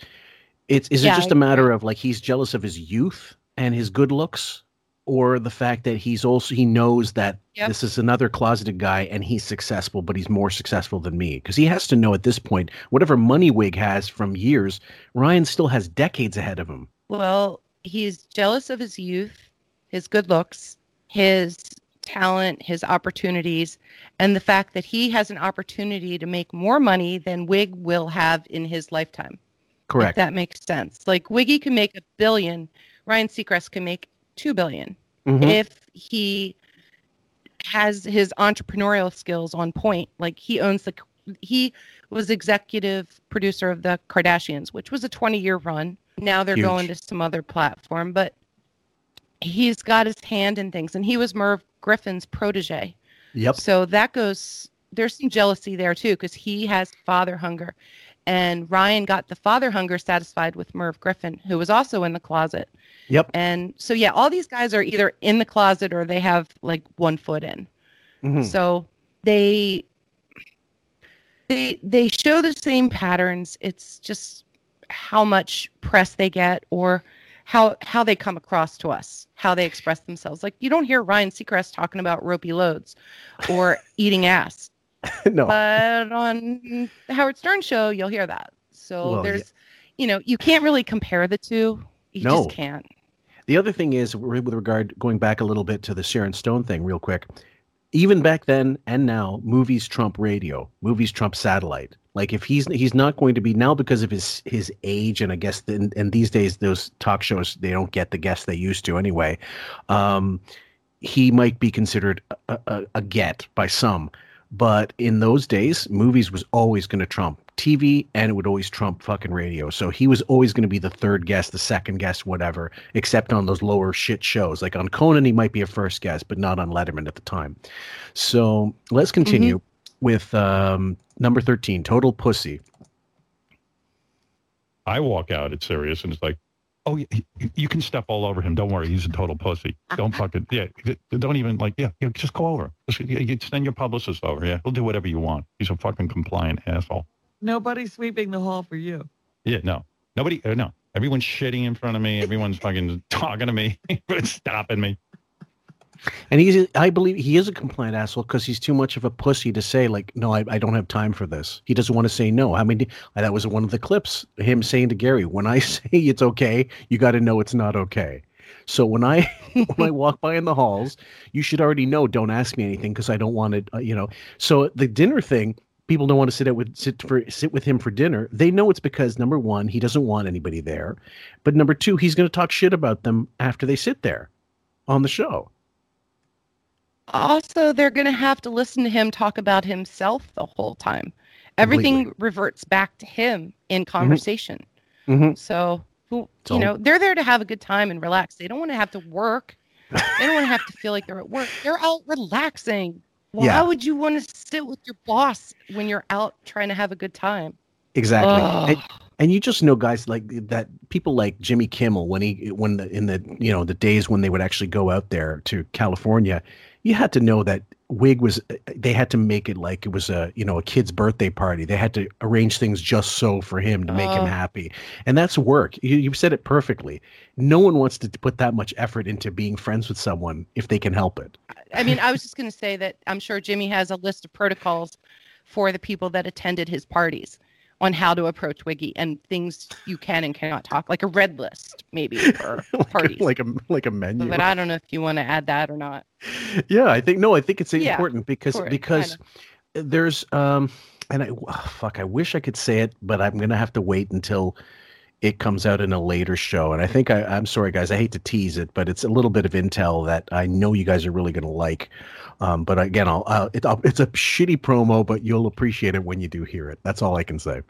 It's is
Yeah,
it just
I
a matter of like he's jealous of his youth and his good looks, or the fact that he's also he knows that
Yep.
this is another closeted guy and he's successful, but he's more successful than me because he has to know at this point whatever money Wig has from years, Ryan still has decades ahead of him.
Well, he's jealous of his youth, his good looks, his talent, his opportunities, and the fact that he has an opportunity to make more money than Wig will have in his lifetime.
Correct.
If that makes sense. Like Wiggy can make a billion, Ryan Seacrest can make two billion
Mhm.
if he has his entrepreneurial skills on point. Like he owns the he was executive producer of the Kardashians, which was a 20 year run. Now they're
Huge.
going to some other platform, but he's got his hand in things and he was Merv Griffin's protege.
Yep.
So that goes there's some jealousy there too because he has father hunger. And Ryan got the father hunger satisfied with Merv Griffin, who was also in the closet.
Yep.
And so yeah, all these guys are either in the closet or they have like one foot in.
Mhm.
So they they they show the same patterns. It's just how much press they get or how how they come across to us, how they express themselves. Like you don't hear Ryan Seacrest talking about ropey loads or eating ass.
no.
But on the Howard Stern show, you'll hear that. So
Well,
there's you know, you can't really compare the two. You
No.
just can't.
The other thing is, with regard going back a little bit to the Sharon Stone thing, real quick. Even back then and now, movies trump radio, movies trump satellite. Like if he's he's not going to be now because of his his age, and I guess the, and these days those talk shows they don't get the guests they used to anyway. Um, he might be considered a, a, a get by some, but in those days, movies was always going to trump TV, and it would always trump fucking radio. So he was always going to be the third guest, the second guest, whatever, except on those lower shit shows. Like on Conan, he might be a first guest, but not on Letterman at the time. So let's continue with um, number thirteen, Total Pussy.
I walk out at Sirius and it's like, oh, y- y- you can step all over him. Don't worry, he's a total pussy. Don't fucking yeah. Don't even like yeah. yeah just go over. Just, you, you send your publicist over. Yeah, he'll do whatever you want. He's a fucking compliant asshole.
Nobody's sweeping the hall for you.
Yeah, no, nobody. Uh, no, everyone's shitting in front of me. Everyone's fucking talking to me, stopping me.
And he's, I believe he is a compliant asshole because he's too much of a pussy to say like, no, I, I don't have time for this. He doesn't want to say no. I mean, that was one of the clips, him saying to Gary, when I say it's okay, you got to know it's not okay. So when I when I walk by in the halls, you should already know. Don't ask me anything because I don't want to. Uh, you know. So the dinner thing, people don't want to sit at with sit for sit with him for dinner. They know it's because number one, he doesn't want anybody there, but number two, he's going to talk shit about them after they sit there on the show.
Also, they're going to have to listen to him talk about himself the whole time. Everything reverts back to him in conversation.
Mhm.
So, who,
So-
you know, they're there to have a good time and relax. They don't want to have to work. they don't want to have to feel like they're at work. They're out relaxing. Why
Yeah.
would you want to sit with your boss when you're out trying to have a good time?
Exactly. And, and you just know guys like that people like Jimmy Kimmel when he when the in the you know the days when they would actually go out there to California, you had to know that Wig was they had to make it like it was a you know a kid's birthday party. They had to arrange things just so for him to make him
Oh.
happy. And that's work. You you said it perfectly. No one wants to put that much effort into being friends with someone if they can help it.
I mean, I was just going to say that I'm sure Jimmy has a list of protocols for the people that attended his parties on how to approach Wiggy and things you can and cannot talk, like a red list maybe for parties.
like a like a menu.
but I don't know if you want to add that or not.
yeah i think no i think it's
Yeah,
important because
for it, I
because there's um and i oh, fuck i wish i could say it but i'm gonna have to wait until it comes out in a later show and i think I, i'm sorry guys i hate to tease it but it's a little bit of intel that i know you guys are really gonna like um but again i'll, I'll, it, I'll it's a shitty promo but you'll appreciate it when you do hear it that's all i can say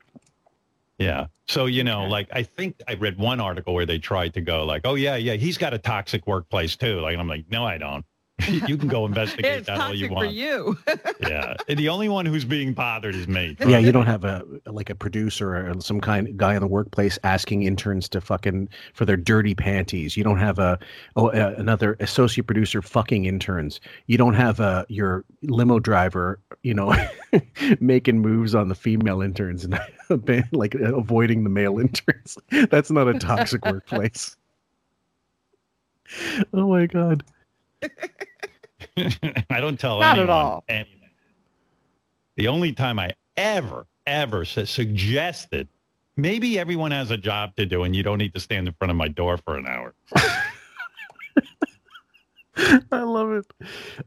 Yeah. So, you know, like I think I read one article where they tried to go like, oh yeah, yeah, he's got a toxic workplace too. Like I'm like, no, I don't. You can go investigate
It's
that all you
toxic for
want.
you.
yeah. And the only one who's being bothered is me.
yeah you don't have a like a producer or some kind of guy in the workplace asking interns to fucking for their dirty panties you don't have a oh uh, another associate producer fucking interns you don't have a your limo driver you know making moves on the female interns and like avoiding the male interns that's not a toxic workplace oh my god
I don't tell
Not at all.
anything. The only time I ever, ever su- suggested maybe everyone has a job to do and you don't need to stand in front of my door for an hour.
I love it.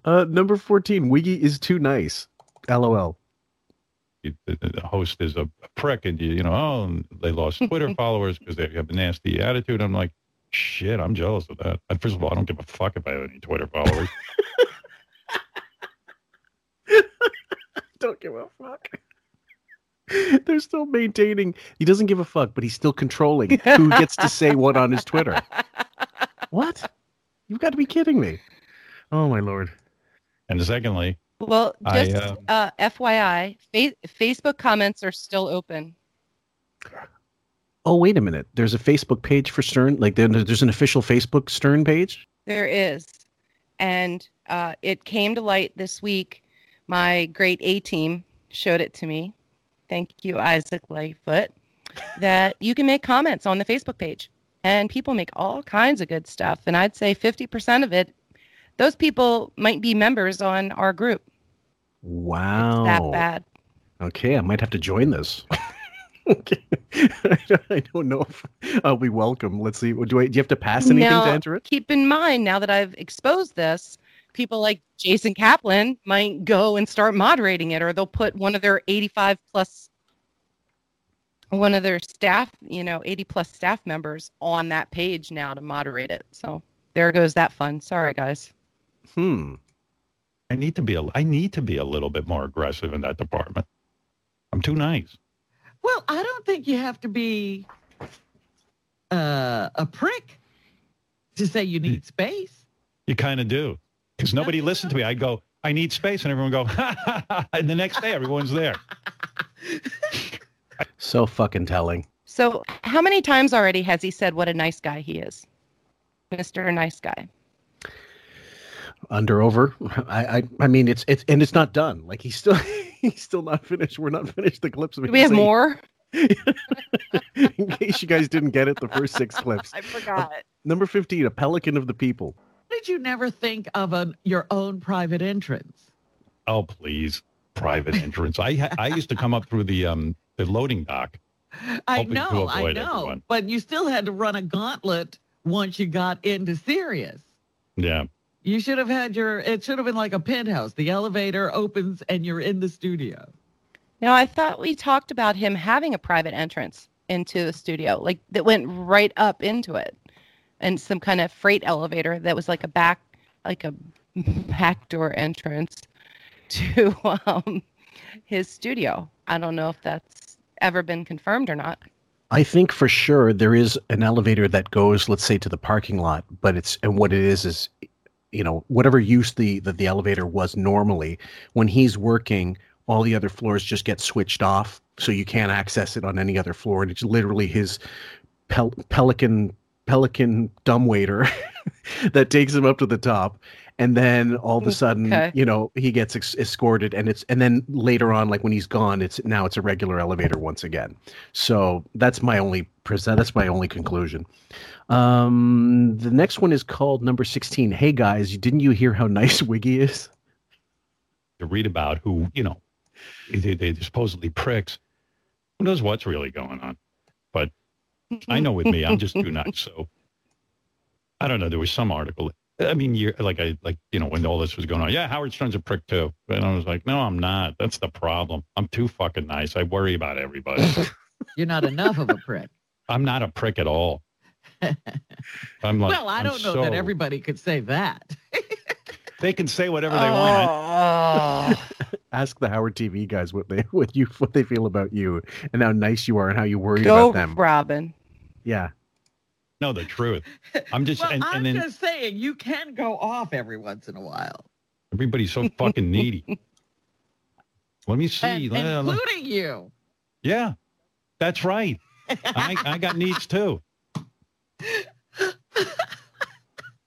Uh, number 14, Wiggy is too nice. LOL.
the, the host is a prick, and you, you know, oh, they lost Twitter followers because they have a nasty attitude. I'm like, shit, I'm jealous of that. First of all, I don't give a fuck if I have any Twitter followers.
Don't give a fuck. They're still maintaining. He doesn't give a fuck, but he's still controlling who gets to say what on his Twitter. What? You've got to be kidding me. Oh my lord.
and secondly,
Well,
I,
just
uh,
uh, FYI, fa- Facebook comments are still open.
Oh wait a minute. There's a Facebook page for Stern. Like there's an official Facebook Stern page.
There is. And uh, it came to light this week. My great A team showed it to me. Thank you, Isaac Lightfoot. That you can make comments on the Facebook page. And people make all kinds of good stuff. And I'd say 50% of it, those people might be members on our group.
Wow.
That bad.
Okay, I might have to join this. okay. I don't know if uh, I'll be welcome. Let's see. Do, I, do you have to pass anything
now,
to enter it?
keep in mind, now that I've exposed this, people like Jason Kaplan might go and start moderating it, or they'll put one of their 85 plus, one of their staff, you know, 80 plus staff members on that page now to moderate it. So there goes that fun. Sorry, guys.
Hmm.
I need to be a, I need to be a little bit more aggressive in that department. I'm too nice.
Well, I don't think you have to be uh, a prick to say you need space.
You kind of do. Because nobody listened to me. I go, I need space. And everyone go, ha, ha, ha. And the next day, everyone's there.
So fucking telling.
So, how many times already has he said what a nice guy he is? Mr. Nice Guy.
Under over. I, I I mean it's it's and it's not done. Like he's still he's still not finished. We're not finished the clips.
Do we have more?
In case you guys didn't get it, the first six clips.
I forgot.
Uh, number 15, a pelican of the people.
Did you never think of a, your own private entrance?
Oh, please. Private entrance. I I used to come up through the um the loading dock.
I
Hoping to
know, I know.
everyone.
But you still had to run a gauntlet once you got into Sirius.
Yeah.
You should have had your, it should have been like a penthouse. The elevator opens and you're in the studio.
Now, I thought we talked about him having a private entrance into the studio, like that went right up into it, and some kind of freight elevator that was like a back, like a back door entrance to um, his studio. I don't know if that's ever been confirmed or not.
I think for sure there is an elevator that goes, let's say, to the parking lot, but it's and what it is is, you know, whatever use the that the elevator was normally, when he's working, all the other floors just get switched off, so you can't access it on any other floor, and it's literally his pel- pelican pelican dumbwaiter that takes him up to the top and then all of a sudden
Okay.
you know he gets ex- escorted and it's and then later on like when he's gone it's now it's a regular elevator once again so that's my only present that's my only conclusion um the next one is called number 16 hey guys didn't you hear how nice wiggy is
To read about who, you know, they, they're supposedly pricks. Who knows what's really going on? But I know with me, I'm just too nice. So I don't know. There was some article. I mean, you're like I like you know when all this was going on. Yeah, Howard Stern's a prick too. And I was like, no, I'm not. That's the problem. I'm too fucking nice. I worry about everybody.
You're not enough of a prick.
I'm not a prick at all. I'm like,
well, I
I'm
don't know that everybody could say that.
They can say whatever they want.
Oh,
ask the howard tv guys what they what you what they feel about you and how nice you are and how you worry
go,
about them
Robin.
yeah
No, the truth. I'm just
well,
and,
I'm
then
just saying you can go off every once in a while,
everybody's so fucking needy. Let me see.
and,
Let- let-
including you.
Yeah, that's right. I, I got needs too.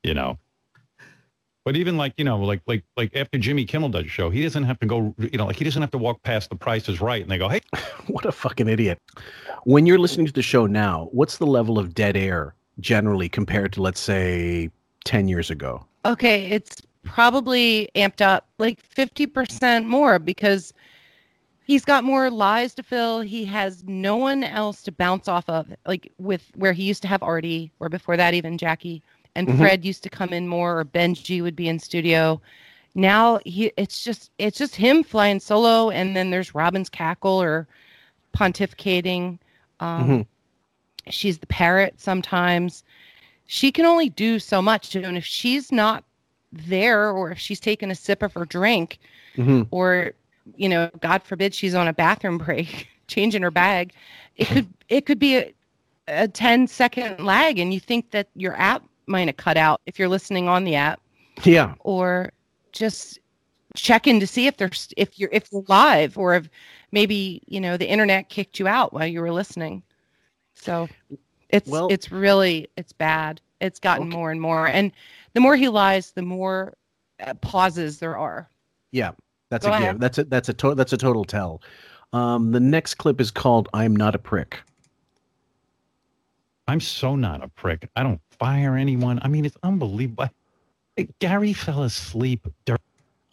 You know. But even like, you know, like like like after Jimmy Kimmel does a show, he doesn't have to go, you know, like he doesn't have to walk past the price is right and they go, Hey,
what a fucking idiot. When you're listening to the show now what's the level of dead air generally compared to let's say 10 years ago?
Okay, it's probably amped up like 50% more because he's got more lies to fill. He has no one else to bounce off of, like with where he used to have Artie, or before that, even Jackie and
Mhm.
Fred used to come in more, or Benji would be in studio. now he it's just it's just him flying solo and then there's robin's cackle or pontificating um,
Mhm.
she's the parrot sometimes she can only do so much and if she's not there or if she's taking a sip of her drink
hmm
or you know god forbid she's on a bathroom break changing her bag it could it could be a, a 10 second lag and you think that your app might have cut out if you're listening on the app
Yeah.
or just check in to see if there's if you're if you're live or if maybe you know the internet kicked you out while you were listening so it's
Well-
it's really it's bad it's gotten
Okay.
more and more and the more he lies the more uh, pauses there are
Yeah. That's
Go
a yeah,
ahead.
that's a that's a to- that's a total tell. Um, the next clip is called "I'm Not a Prick."
I'm so not a prick. I don't fire anyone. I mean, it's unbelievable. Gary fell asleep. dur-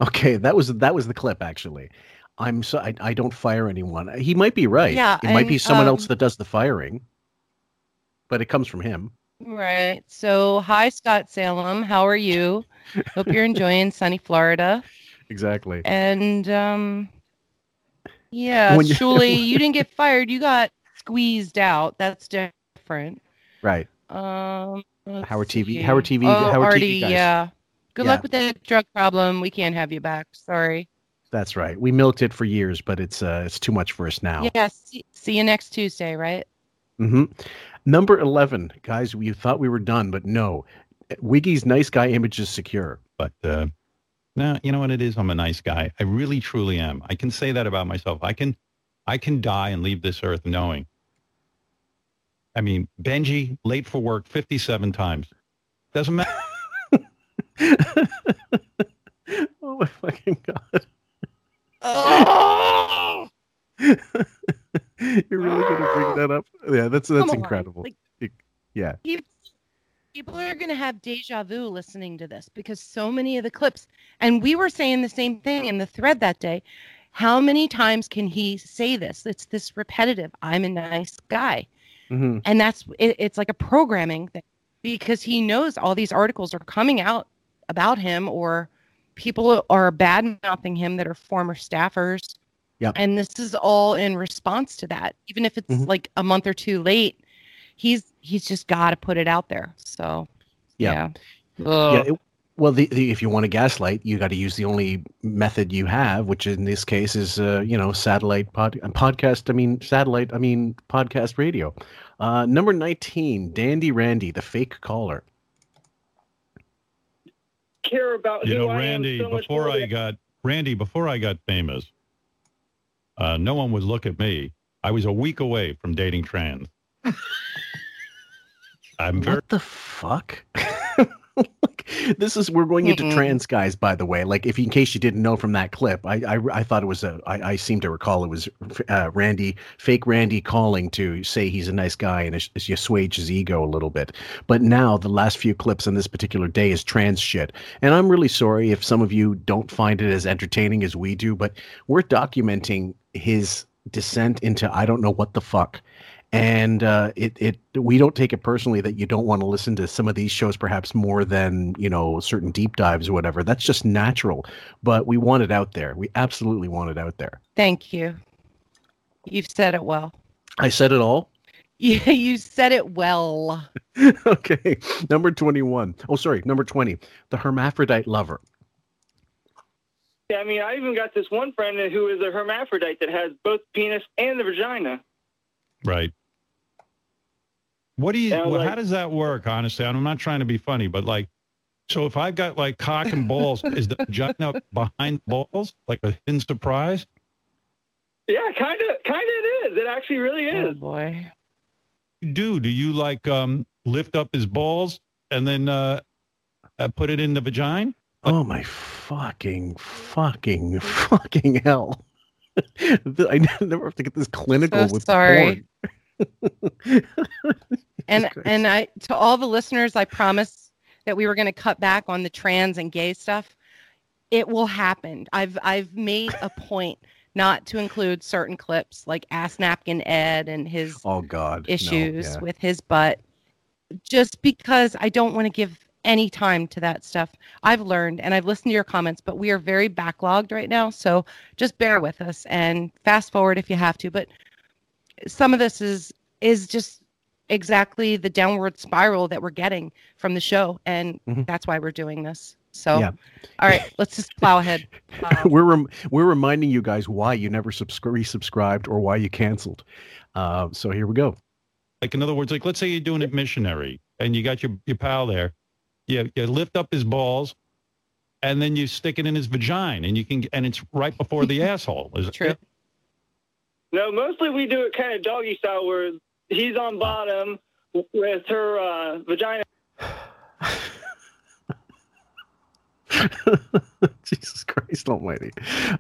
Okay, that was that was the clip actually. I'm so I, I don't fire anyone. He might be right.
Yeah,
it might be
and,
someone else
um,
that does the firing, but it comes from him.
right so hi scott salem how are you hope you're enjoying sunny florida
Exactly.
And um yeah,
When you-
Shuli, you didn't get fired. You got squeezed out. That's different.
Right.
Um let's
Howard TV
see.
Howard TV
Oh,
Howard
Artie,
TV guys.
yeah. Good
Yeah.
luck with that drug problem. We can't have you back. Sorry.
That's right. We milked it for years, but it's uh it's too much for us now.
Yeah, see, see you next Tuesday, right?
hmm Number eleven, guys. We thought we were done, but no. Wiggy's nice guy image is secure.
But uh, no, you know what it is? I'm a nice guy. I really, truly am. I can say that about myself. I can, I can die and leave this earth knowing. I mean, Benji late for work 57 times. Doesn't matter.
oh my fucking god!
Oh,
You're really gonna bring that up? Yeah, that's that's
Come
incredible.
like-
It- yeah.
people, people are going to have deja vu listening to this because so many of the clips, and we were saying the same thing in the thread that day. How many times can he say this? It's this repetitive. I'm a nice guy.
Hmm
and that's it, it's like a programming thing because he knows all these articles are coming out about him or people are bad mouthing him that are former staffers
Yep.
and this is all in response to that even if it's
Mhm.
like a month or two late he's he's just got to put it out there so
Yeah.
yeah,
Yeah. it- well, the, the if you want to gaslight, you got to use the only method you have, which in this case is uh, you know satellite pod uh, podcast. I mean satellite. I mean podcast radio. Uh, number nineteen, Dandy Randy, the fake caller.
Care about
You
who
know,
I am
Randy,
so
before I got Randy, before I got famous, uh, no one would look at me. I was a week away from dating trans. I'm very
What the fuck? This is we're going into
Mm-mm.
trans guys, by the way. Like, if in case you didn't know from that clip, I I, I thought it was a. I, I seem to recall it was uh, Randy, fake Randy, calling to say he's a nice guy and it's, it's assuage his ego a little bit. But now the last few clips on this particular day is trans shit, and I'm really sorry if some of you don't find it as entertaining as we do. But we're documenting his descent into I don't know what the fuck and uh, it it we don't take it personally that you don't want to listen to some of these shows perhaps more than you know certain deep dives or whatever. That's just natural, but we want it out there. We absolutely want it out there.
thank you you've said it well
I said it all.
yeah you said it well
okay, number twenty-one. Oh, sorry, number twenty. The hermaphrodite lover.
Yeah, I mean, I even got this one friend who is a hermaphrodite that has both penis and the vagina.
right. What do you? Well,
like-
how does that work? Honestly, I'm not trying to be funny, but like, so if I've got like cock and balls, is the vagina behind balls like a hidden surprise?
Yeah, kind of, kind of it is. It actually really
oh
is.
boy
do? Do you like um lift up his balls and then uh, uh put it in the vagina?
Oh my fucking fucking fucking hell! I never have to get this clinical
So
with
sorry.
porn.
and and I to all the listeners, I promise that we were going to cut back on the trans and gay stuff. It will happen. I've I've made a point not to include certain clips like ass napkin Ed and his
Oh God, no,
issues
yeah.
with his butt, just because I don't want to give any time to that stuff. I've learned and I've listened to your comments, but we are very backlogged right now. So just bear with us and fast forward if you have to. But some of this is is just exactly the downward spiral that we're getting from the show, and
Mhm.
that's why we're doing this. So,
Yeah.
all right, let's just plow ahead. Plow.
we're rem- we're reminding you guys why you never subscri- resubscribed or why you canceled. Uh, so here we go.
Like in other words, like let's say you're doing it missionary and you got your, your pal there. You, you lift up his balls and then you stick it in his vagina and you can and it's right before the asshole. Is it
True.
No, mostly we do it kind of doggy style where he's on bottom with her uh, vagina.
Jesus Christ Almighty.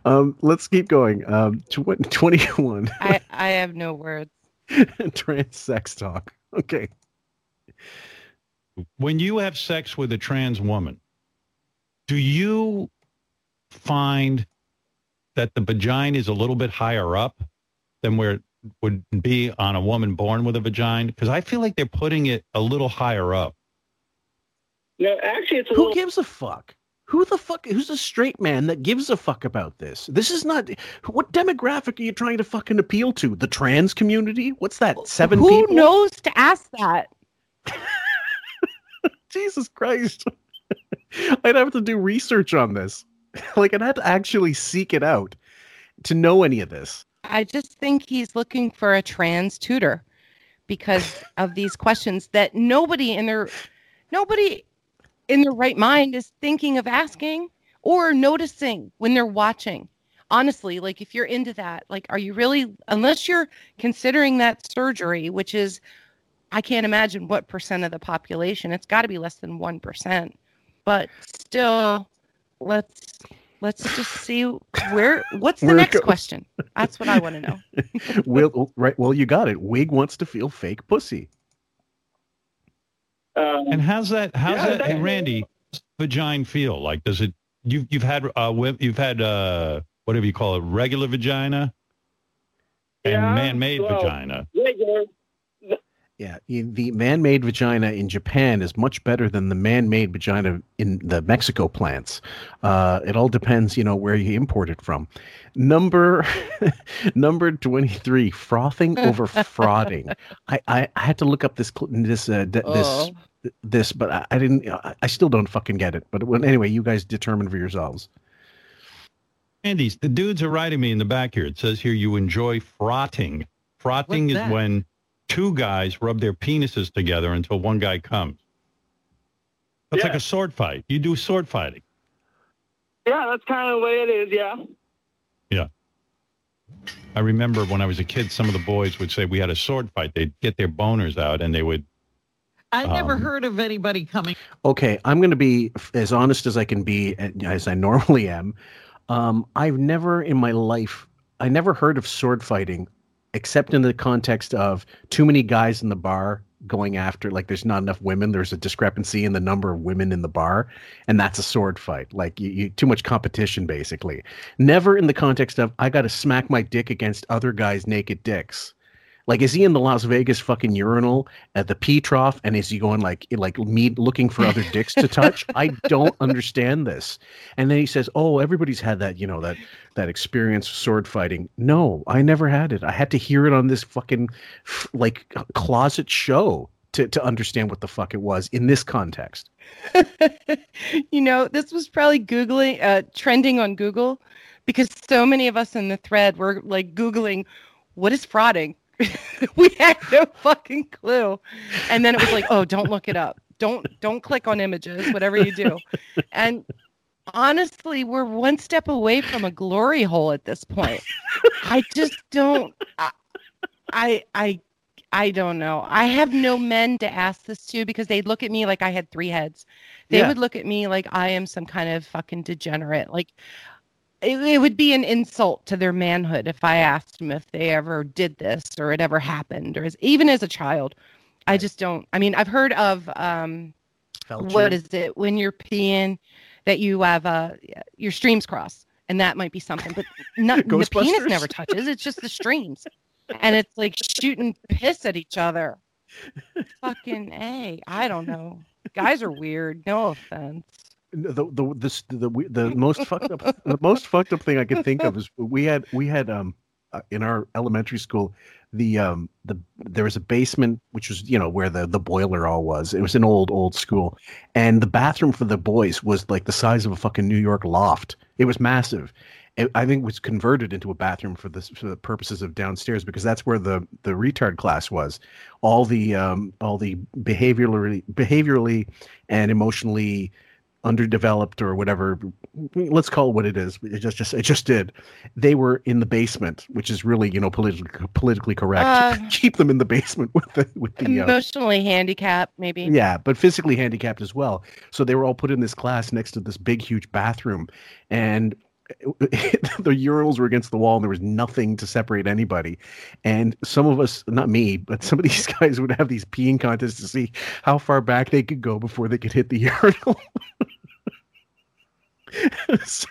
Um, let's keep going. Um, tw- 21.
I I have no words.
Trans sex talk. Okay.
when you have sex with a trans woman, do you find that the vagina is a little bit higher up than where it would be on a woman born with a vagina? Because I feel like they're putting it a little higher up.
No, actually, it's a
Who
little.
gives a fuck? Who the fuck? Who's a straight man that gives a fuck about this? This is not. What demographic are you trying to fucking appeal to? The trans community? What's that? Seven
Who
people?
knows to ask that?
Jesus Christ. I'd have to do research on this. like, I'd have to actually seek it out to know any of this.
I just think he's looking for a trans tutor because of these questions that nobody in their nobody in their right mind is thinking of asking or noticing when they're watching. Honestly, like if you're into that, like are you really unless you're considering that surgery, which is I can't imagine what percent of the population. It's got to be less than 1%. But still let's let's just see where what's the next
goes.
question? That's what I want to know.
Will, right. Well, you got it. Wig wants to feel fake pussy.
Um,
And how's that? How's
Yeah,
that? Hey, Randy, vagina feel like? Does it? You've you've had uh you've had uh whatever you call it, regular vagina and
Yeah,
man-made
well-
vagina.
regular.
Yeah, the man-made vagina in Japan is much better than the man-made vagina in the Mexico plants. Uh, it all depends, you know, where you import it from. Number number twenty-three: frothing over frauding. I, I I had to look up this cl- this uh, d- this
Oh.
this, but I, I didn't. I, I still don't fucking get it. But when, anyway, you guys determine for yourselves.
Andy's the dudes are writing me in the back here. It says here you enjoy frotting. Frotting
What's
is
that?
when two guys rub their penises together until one guy comes. That's like a sword fight. You do sword fighting.
Yeah, that's kind of the way it is. Yeah. Yeah.
I remember when I was a kid, some of the boys would say we had a sword fight. They'd get their boners out and they would.
I never
Um,
heard of anybody coming.
Okay, I'm going to be as honest as I can be, and as I normally am. Um, I've never in my life, I never heard of sword fighting, except in the context of too many guys in the bar going after. Like, there's not enough women. There's a discrepancy in the number of women in the bar, and that's a sword fight. Like, you, you too much competition, basically. Never in the context of I got to smack my dick against other guys' naked dicks. Like, is he in the Las Vegas fucking urinal at the pee trough, and is he going like like me looking for other dicks to touch? I don't understand this. And then he says, "Oh, everybody's had that, you know, that that experience of sword fighting." No, I never had it. I had to hear it on this fucking like closet show to to understand what the fuck it was in this context.
you know, this was probably googling, uh, trending on Google, because so many of us in the thread were like googling, "What is frauding?" we had no fucking clue, and then it was like, "Oh, don't look it up. Don't don't click on images. Whatever you do." And honestly, we're one step away from a glory hole at this point. I just don't. I, I I don't know. I have no men to ask this to because they'd look at me like I had three heads. They
Yeah.
would look at me like I am some kind of fucking degenerate. Like it, it would be an insult to their manhood if I asked them if they ever did this or it ever happened or as, even as a child. I just don't. I mean, I've heard of um, what is it when you're peeing that you have uh, your streams cross and that might be something, but not, the penis never touches. It's just the streams, and it's like shooting piss at each other. Fucking a, I don't know. Guys are weird. No offense.
The the this the the, most fucked up the most fucked up thing I could think of is we had we had um uh, in our elementary school the um the there was a basement which was you know where the the boiler all was. It was an old old school. And the bathroom for the boys was like the size of a fucking New York loft. It was massive. It, I think was converted into a bathroom for the for the purposes of downstairs because that's where the the retard class was. All the um all the behaviorally behaviorally and emotionally underdeveloped or whatever let's call it what it is it just just it just did. They were in the basement which is really you know politically politically correct.
Uh,
keep them in the basement with the with the uh,
Emotionally handicapped, maybe.
yeah but physically handicapped as well. So they were all put in this class next to this big huge bathroom and the urinals were against the wall and there was nothing to separate anybody. And some of us not me but some of these guys would have these peeing contests to see how far back they could go before they could hit the urinal so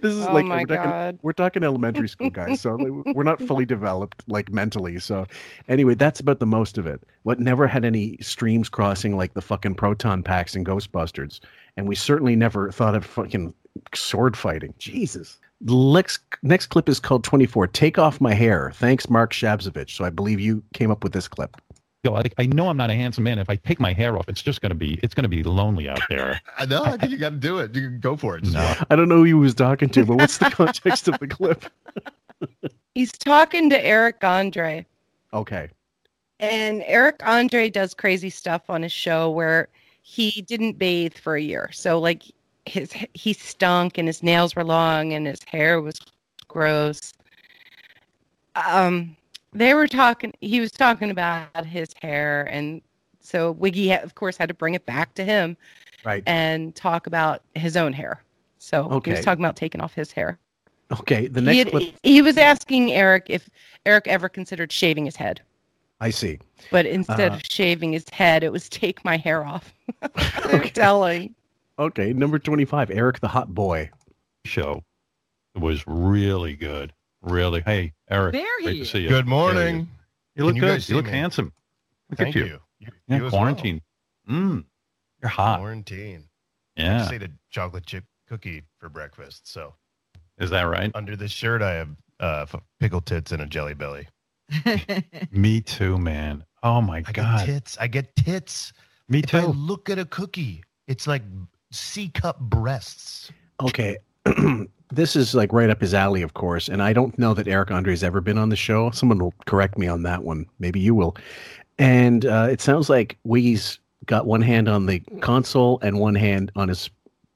this is
Oh
like we're, talking, we're talking elementary school guys so we're not fully developed like mentally so anyway that's about the most of it. What never had any streams crossing like the fucking proton packs and ghostbusters and we certainly never thought of fucking sword fighting. Jesus. Next, next clip is called 24 take off my hair. Thanks mark shabzovich so i believe you came up with this clip
Yo, I, I know I'm not a handsome man. If I take my hair off, it's just gonna be it's gonna be lonely out there.
I know. I think you got to do it. You can go for it. Just
No.
i don't know who he was talking to but what's the context of the clip
He's talking to Eric Andre.
okay
And Eric Andre does crazy stuff on his show where he didn't bathe for a year. So like his he stunk and his nails were long and his hair was gross. Um they were talking he was talking about his hair and so Wiggy of course had to bring it back to him
right
and talk about his own hair. So
okay.
he was talking about taking off his hair.
okay the
He,
next
had-
clip
he was asking Eric if Eric ever considered shaving his head.
i see
But instead
Uh,
of shaving his head, it was take my hair off. They're telling.
okay number 25 eric the hot boy
Show was really good. Really. Hey, Eric.
There
great
he
to
is.
see you.
Good morning.
You look
you
good. you look
me?
handsome. Look
Thank
at you.
you. You,
Yeah,
you as well.
quarantine. Mm. You're hot.
Quarantine. I
Yeah.
just ate a chocolate chip cookie for breakfast. So
Is that right?
under this shirt, I have uh, pickle tits and a jelly belly.
Me too, man. Oh my
I
god.
get tits. I get tits.
Me
If I
too.
look at a cookie, it's like C cup breasts.
Okay. this is like right up his alley, of course. And I don't know that Eric Andre has ever been on the show. Someone will correct me on that one. Maybe you will. And uh, it sounds like Wiggy's got one hand on the console and one hand on his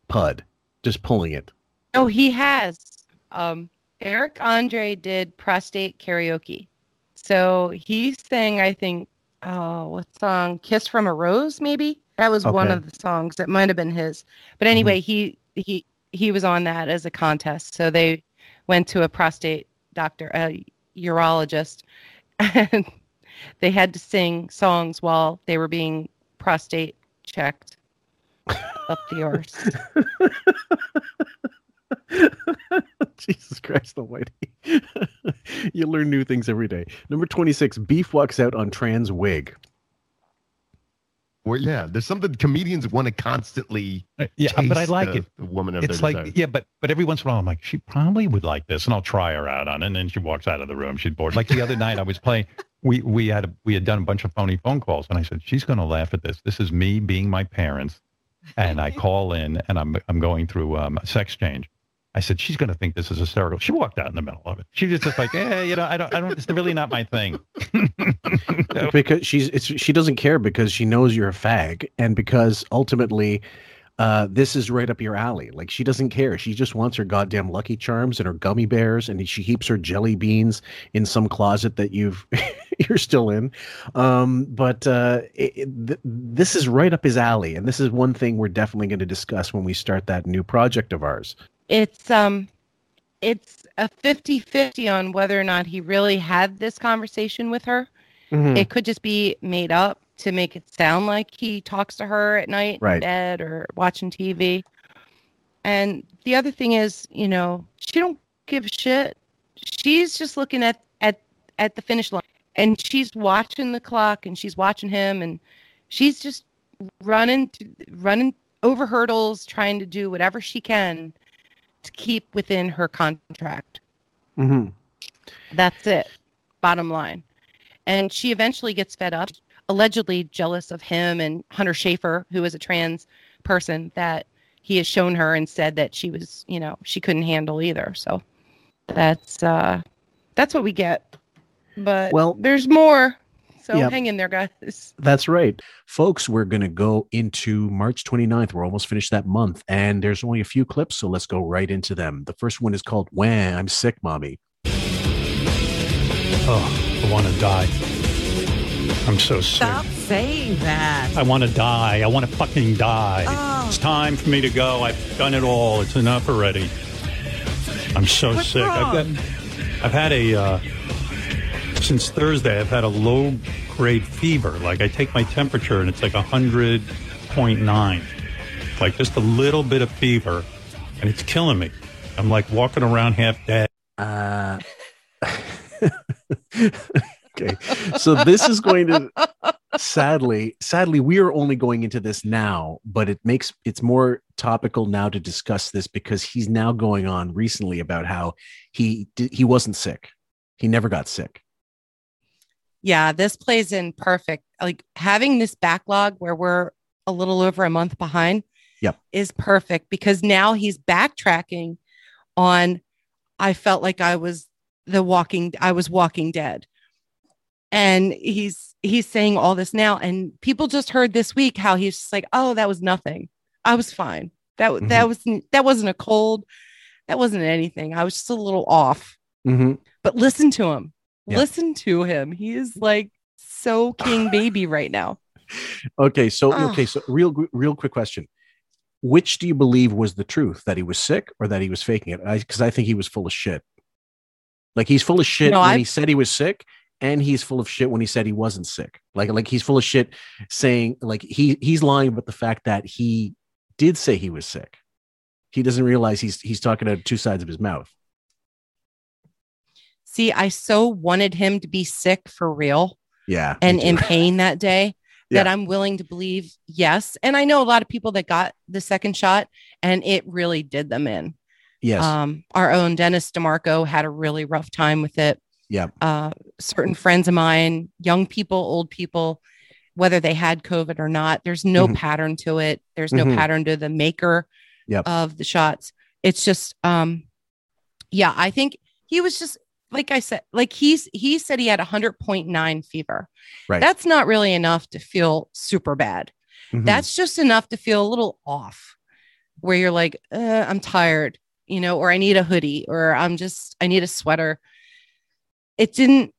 pud, just pulling it.
Oh, he has. Um, Eric Andre did prostate karaoke. So he sang, I think, oh, what song? Kiss from a Rose, maybe? That was one of the songs. that might have been his. But anyway, he he he was on that as a contest. So they went to a prostate doctor, a urologist, and they had to sing songs while they were being prostate checked up the arse.
Jesus Christ Almighty. you learn new things every day. Number 26, Beef walks out on trans wig.
Well, yeah, there's something comedians want to constantly.
Uh, Yeah, but I like
the-
it.
The woman of
It's like, yeah, but but every once in a while, I'm like, she probably would like this, and I'll try her out on, it, and then she walks out of the room. She's bored. Like the other night, I was playing. We we had a, we had done a bunch of phony phone calls, and I said, she's going to laugh at this. This is me being my parents, and I call in, and I'm I'm going through um, a sex change. I said, she's going to think this is hysterical. She walked out in the middle of it. She was just like, eh, you know, I don't, I don't. It's really not my thing.
because she's it's, she doesn't care because she knows you're a fag and because ultimately uh, this is right up your alley. Like she doesn't care. She just wants her goddamn Lucky Charms and her gummy bears, and she keeps her jelly beans in some closet that you've you're still in. Um, but uh, it, it- th- this is right up his alley, and this is one thing we're definitely going to discuss when we start that new project of ours.
It's um it's a 50-50 on whether or not he really had this conversation with her
Mhm.
it could just be made up to make it sound like he talks to her at night
Right.
in bed or watching tv and the other thing is you know she don't give a shit she's just looking at at at the finish line and she's watching the clock and she's watching him and she's just running running over hurdles, trying to do whatever she can to keep within her contract.
Mm-hmm.
That's it. Bottom line. And she eventually gets fed up, allegedly jealous of him and Hunter Schafer, who is a trans person that he has shown her and said that she was, you know, she couldn't handle either. So that's uh that's what we get. But
Well-
there's more. So
Yep.
hang in there, guys.
That's right. Folks, we're going to go into March 29th. We're almost finished that month, and there's only a few clips, so let's go right into them. The first one is called When I'm Sick, Mommy.
Oh, I want to die. I'm so sick.
Stop saying that.
I want to die. I want to fucking die.
Oh.
It's time for me to go. I've done it all. It's enough already. I'm so
What's
sick. I've got. I've had a uh, since Thursday. I've had a low grade fever. Like I take my temperature and it's like a hundred point nine, like just a little bit of fever, and it's killing me. I'm like walking around half dead.
Uh, okay. So this is going to sadly, sadly, we are only going into this now, but it makes it's more topical now to discuss this because he's now going on recently about how he he wasn't sick. He never got sick.
Yeah, this plays in perfect. Like having this backlog where we're a little over a month behind
Yep.
is perfect because now he's backtracking on I felt like I was the walking I was walking dead. And he's he's saying all this now and people just heard this week how he's just like, "Oh, that was nothing. I was fine. That w that was that wasn't a cold. That wasn't anything. I was just a little off."
Mm-hmm.
But listen to him.
Yeah.
Listen to him. He is like so king baby right now.
Okay, so okay, so real real quick question. Which do you believe was the truth? That he was sick or that he was faking it? Because I, think he was full of shit. Like he's full of shit
No,
when
I-
he said he was sick, and he's full of shit when he said he wasn't sick. Like like he's full of shit saying like he he's lying about the fact that he did say he was sick. He doesn't realize he's he's talking out of two sides of his mouth.
See, I so wanted him to be sick for real
Yeah.
and in pain that day that
Yeah.
I'm willing to believe yes. And I know a lot of people that got the second shot and it really did them in.
yes.
Um, our own Dennis DeMarco had a really rough time with it.
yeah.
uh, certain friends of mine, young people, old people, whether they had COVID or not. There's no
Mhm.
pattern to it. There's no
Mhm.
pattern to the maker
Yep.
of the shots. It's just, um, yeah, I think he was just like I said, like he's he said he had a hundred point nine fever.
Right.
That's not really enough to feel super bad.
Mhm.
That's just enough to feel a little off, where you're like, uh, I'm tired, you know, or I need a hoodie, or I'm just I need a sweater. It didn't.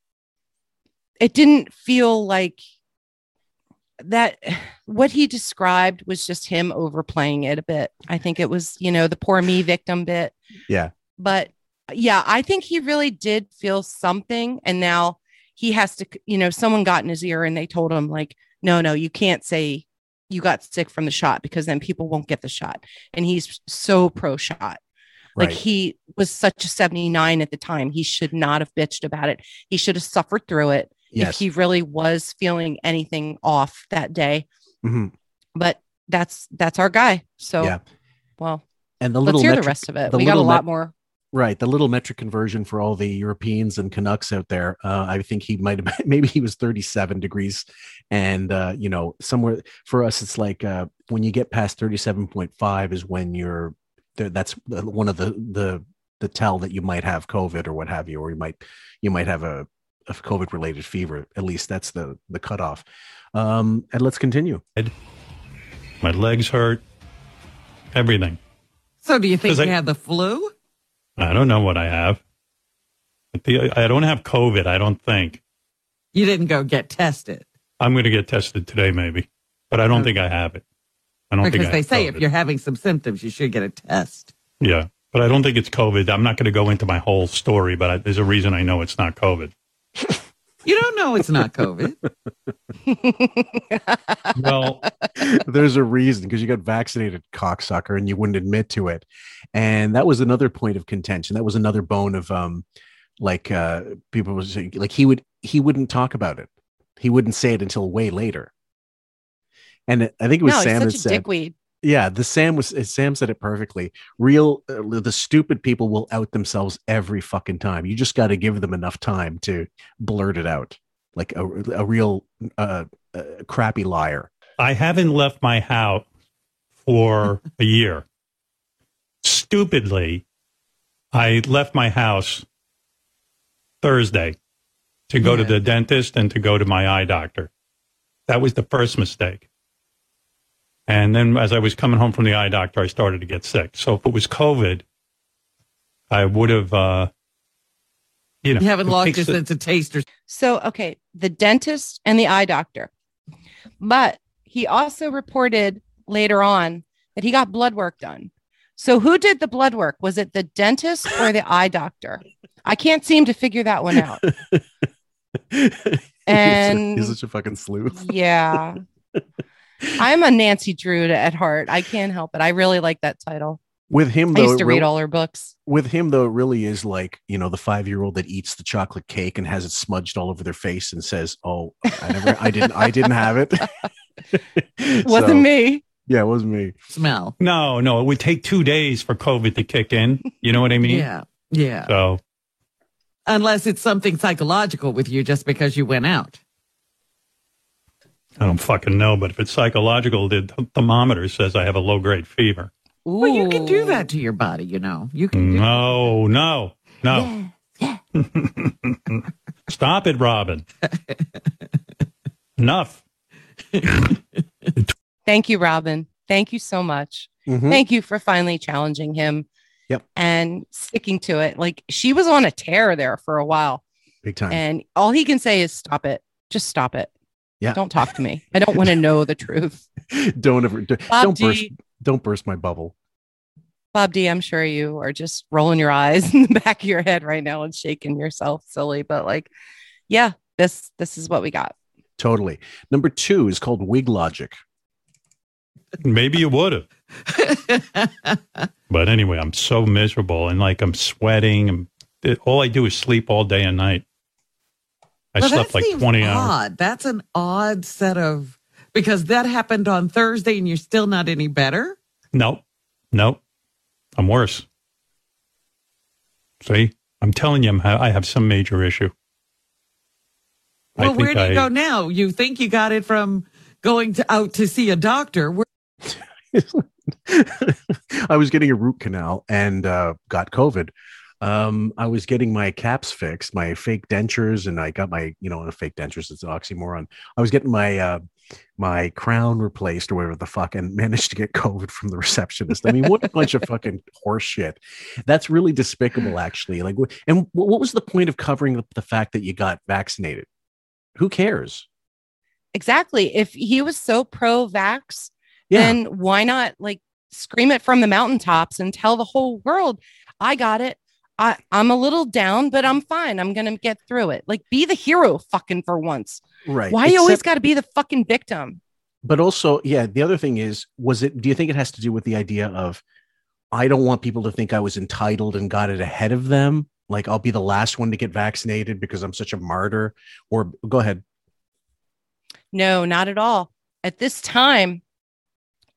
It didn't feel like that. What he described was just him overplaying it a bit. I think it was, you know, the poor me victim bit.
yeah.
But yeah, I think he really did feel something, and now he has to, you know, someone got in his ear and they told him like, no, no, you can't say you got sick from the shot because then people won't get the shot. And he's so pro shot. Like
Right.
he was such a 79 at the time. He should not have bitched about it. He should have suffered through it
Yes.
if he really was feeling anything off that day.
Mhm.
But that's that's our guy. So
Yeah.
well,
And the
let's
little
hear the rest of it. We got a lot
met-
more.
Right, the little metric conversion for all the Europeans and Canucks out there. Uh, I think he might have maybe he was 37 degrees, and uh, you know somewhere for us it's like uh, when you get past 37.5 is when you're that's one of the the the tell that you might have COVID or what have you, or you might you might have a, a COVID related fever. At least that's the the cutoff. Um, and let's continue.
My legs hurt. Everything.
So do you think you
I-
had the flu?
I don't know what I have. I don't have COVID. I don't think.
You didn't go get tested
I'm going to get tested today, maybe, but I don't
Okay.
think I have it. I don't
because
think I
they say
COVID.
if you're having some symptoms, you should get a test.
Yeah, but I don't think it's COVID. I'm not going to go into my whole story, but I, there's a reason I know it's not COVID.
You don't know it's not COVID.
Well,
There's a reason because you got vaccinated, cocksucker, and you wouldn't admit to it. And that was another point of contention. That was another bone of um, like uh, people was saying, like he would he wouldn't talk about it. He wouldn't say it until way later. And I think it was
no,
Sam that
he's such a
said,
dickweed.
Yeah, the Sam was uh, Sam said it perfectly. Real uh, the stupid people will out themselves every fucking time. You just got to give them enough time to blurt it out, like a, a real uh, uh, crappy liar.
I haven't left my house for a year. Stupidly, I left my house Thursday to go to the dentist and to go to my eye doctor. That was the first mistake. And then as I was coming home from the eye doctor, I started to get sick. So if it was COVID, I would have, uh, you know,
You haven't lost
takes
your
the-
sense of taste or
So, okay, the dentist and the eye doctor. But he also reported later on that he got blood work done. So, who did the blood work? Was it the dentist or the eye doctor? I can't seem to figure that one out. And-
he's such a fucking sleuth.
Yeah. I'm a Nancy Drew at heart. I can't help it. I really like that title.
With him,
I
though,
used
it
to
real-
read all her books.
with him though, it really is like you know the five year old that eats the chocolate cake and has it smudged all over their face and says, "Oh, I never, I didn't, I didn't have it."
Wasn't
So,
me.
Yeah, it wasn't me.
smell.
No, no, it would take two days for COVID to kick in. You know what I mean?
Yeah. Yeah.
So
Unless it's something psychological with you just because you went out.
I don't fucking know, but if it's psychological, the thermometer says I have a low grade fever.
Well, you can do that to your body, you know. You can do
No, no, no. Stop it, Robin. Enough.
Thank you, Robin. Thank you so much.
Mhm.
Thank you for finally challenging him.
Yep.
And sticking to it. Like she was on a tear there for a while.
Big time.
And all he can say is stop it. Just stop it.
Yeah.
Don't talk to me. I don't want to know the truth.
don't ever, do,
Bob
don't burst, don't burst my bubble.
Bob D, I'm sure you are just rolling your eyes in the back of your head right now and shaking yourself silly. But like, yeah, this this is what we got.
Totally. Number two is called Wig Logic.
Maybe you would have. But anyway, I'm so miserable and like I'm sweating. And it, all I do is sleep all day and night. I
Well,
slept like
seems
20 hours.
odd. That's an odd set of because that happened on Thursday and you're still not any better.
Nope. Nope. I'm worse. See, I'm telling you, I'm ha- I have some major issue. I
Well, where do you
I-
go now? You think you got it from going to out to see a doctor? Where,
I was getting a root canal and uh, got COVID. Um, I was getting my caps fixed, my fake dentures, and I got my, you know, fake dentures. It's an oxymoron. I was getting my uh, my crown replaced or whatever the fuck, and managed to get COVID from the receptionist. I mean, what a bunch of fucking horseshit. That's really despicable, actually. Like, and what was the point of covering up the fact that you got vaccinated? Who cares?
Exactly. If he was so pro vax,
Yeah.
then why not like scream it from the mountaintops and tell the whole world, I got it. I, I'm a little down, but I'm fine. I'm going to get through it. Like, be the hero fucking for once.
Right.
Why you always got to be the fucking victim?
but also yeah the other thing is was it do you think it has to do with the idea of i don't want people to think i was entitled and got it ahead of them like i'll be the last one to get vaccinated because i'm such a martyr or go ahead
No, not at all. At this time,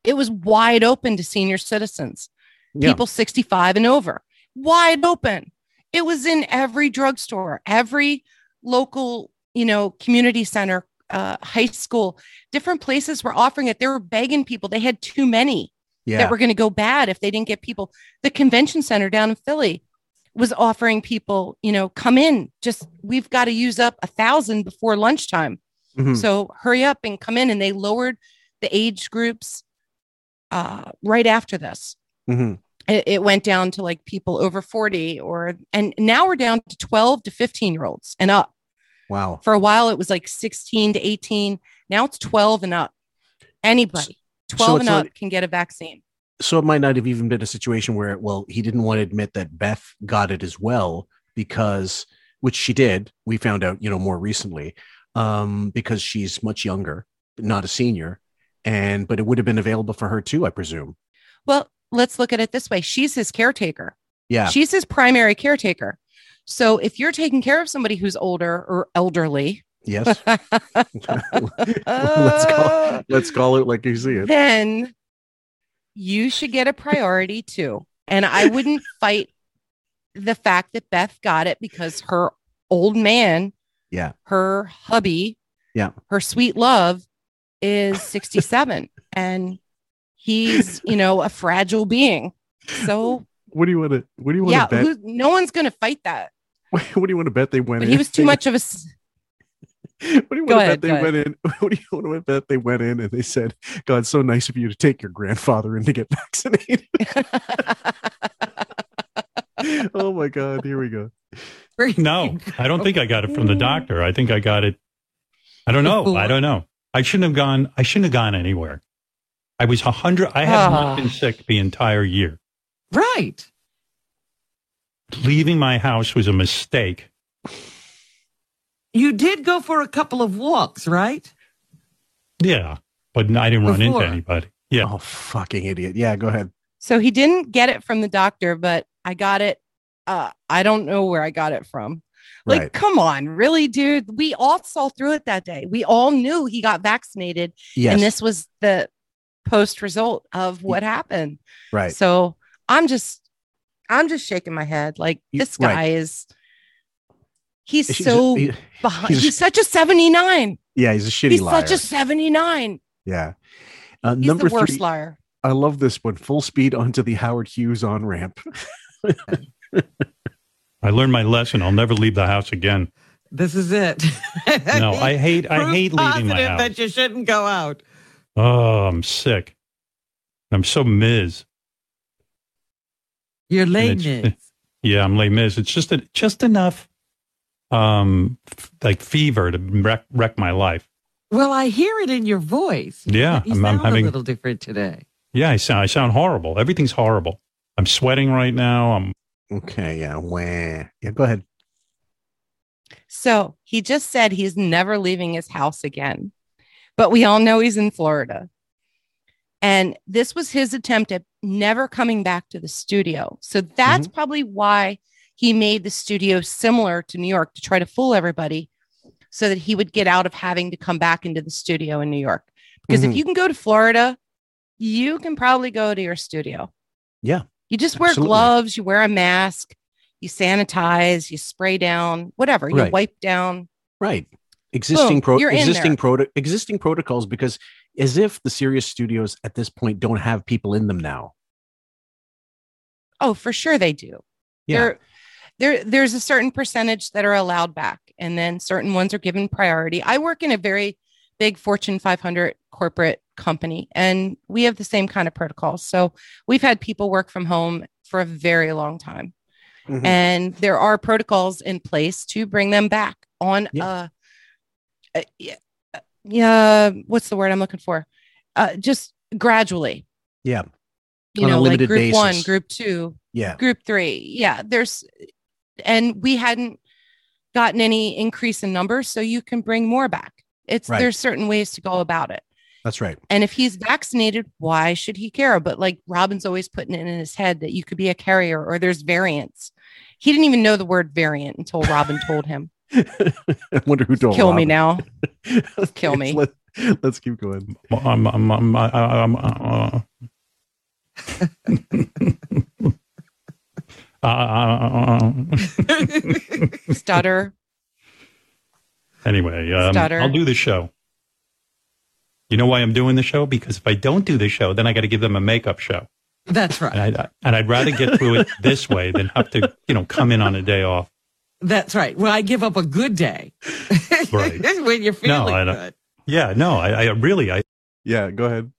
it was wide open to senior citizens,
Yeah.
people 65 and over, wide open. It was in every drugstore, every local, you know, community center, uh, high school, different places were offering it. They were begging people. They had too many
yeah
that were going to go bad if they didn't get people. The convention center down in Philly was offering people, you know, come in. Just we've got to use up a thousand before lunchtime.
Mhm.
So hurry up and come in. And they lowered the age groups uh, right after this.
Mhm.
It, it went down to like people over 40 or, and now we're down to 12 to 15 year olds and up.
wow
For a while, it was like 16 to 18. Now it's 12 and up. Anybody 12
so
and up
not-
can get a vaccine.
so it might not have even been a situation where well he didn't want to admit that beth got it as well because which she did we found out you know more recently um because she's much younger not a senior and but it would have been available for her too i presume
Well, let's look at it this way. She's his caretaker.
yeah
She's his primary caretaker. So if you're taking care of somebody who's older or elderly,
Yes. let's call let's call it like you see it.
then you should get a priority too. And I wouldn't fight the fact that Beth got it because her old man,
Yeah.
her hubby,
Yeah.
her sweet love is 67 and he's, you know, a fragile being. So,
What do you want to what do you want
yeah,
to bet?
who, no one's going to fight that.
what do you want to bet they went
But
in?
he was too much of a s-
What do you want
ahead,
to
go
bet they went in? What do you want to bet they went in and they said, "God, it's so nice of you to take your grandfather in to get vaccinated." oh my God! Here we go.
No, I don't think I got it from the doctor. I think I got it. I don't know. I don't know. I shouldn't have gone. I shouldn't have gone anywhere. I was a hundred. I have
Ah.
not been sick the entire year.
Right.
Leaving my house was a mistake.
You did go for a couple of walks, right?
Yeah, but I didn't run into anybody. Yeah.
Oh, fucking idiot. Yeah, go ahead.
So he didn't get it from the doctor, but I got it. Uh, I don't know where I got it from. Like,
Right.
come on, really, dude? We all saw through it that day. We all knew he got vaccinated,
Yes.
and this was the post result of what happened.
Right.
So I'm just, I'm just shaking my head. Like this guy
right.
is, he's
He's a-
so
he-
behind.
he's
He's,
a-
such a 79.
Yeah, he's a shitty
He's
liar.
such a 79.
yeah. Uh,
He's
number
the worst
three.
liar.
I love this one. Full speed onto the Howard Hughes on ramp.
I learned my lesson. I'll never leave the house again.
This is it.
No, I hate. I hate leaving my
positive
house.
that you shouldn't go out.
Oh, I'm sick. I'm so Miz.
You're
And
late,
it's-
Miz.
Yeah, I'm late Miz. It's just a, just enough, um, f- like fever to wreck wreck my life.
Well, I hear it in your voice.
Yeah,
you
I'm- I'm having-
a little different today.
Yeah, I sound I sound horrible. Everything's horrible. I'm sweating right now. I'm
Okay, yeah. Wah. Yeah, go ahead.
So he just said he's never leaving his house again. But we all know he's in Florida. And this was his attempt at never coming back to the studio. So that's probably why he made the studio similar to New York to try to fool everybody so that he would get out of having to come back into the studio in New York. Because
Mhm.
if you can go to Florida, you can probably go to your studio.
Yeah.
You just wear
Absolutely.
gloves, you wear a mask, you sanitize, you spray down, whatever, you
Right.
wipe down.
Right. Existing
Boom,
pro existing proto existing protocols because as if the Sirius studios at this point don't have people in them now.
Oh, for sure they do.
Yeah.
There, there, there's a certain percentage that are allowed back, and then certain ones are given priority. I work in a very big Fortune 500 corporate company, and we have the same kind of protocols. So we've had people work from home for a very long time,
Mhm.
and there are protocols in place to bring them back on yeah, uh, yeah what's the word i'm looking for? Uh just gradually.
Yeah.
you
On
know like group one group two
Yeah.
group three. Yeah there's and we hadn't gotten any increase in numbers so you can bring more back. It's
Right.
there's certain ways to go about it.
That's right.
and if he's vaccinated why should he care? But like robin's always putting it in his head that you could be a carrier or there's variants. He didn't even know the word variant until robin told him
I wonder who told
kill me
Robin.
now kill me
Let, let's keep going.
I'm I'm I'm, I'm, I'm uh, uh,
stutter
anyway, um,
Stutter.
I'll do the show. You know why I'm doing the show? Because if I don't do the show, then I got to give them a makeup show.
That's right.
And, I, and I'd rather get through it this way than have to, you know, come in on a day off.
That's right. Well, I give up a good day.
Right.
when you're feeling
No, I don't-
good.
Yeah, no, I, I really, I,
Yeah, go ahead.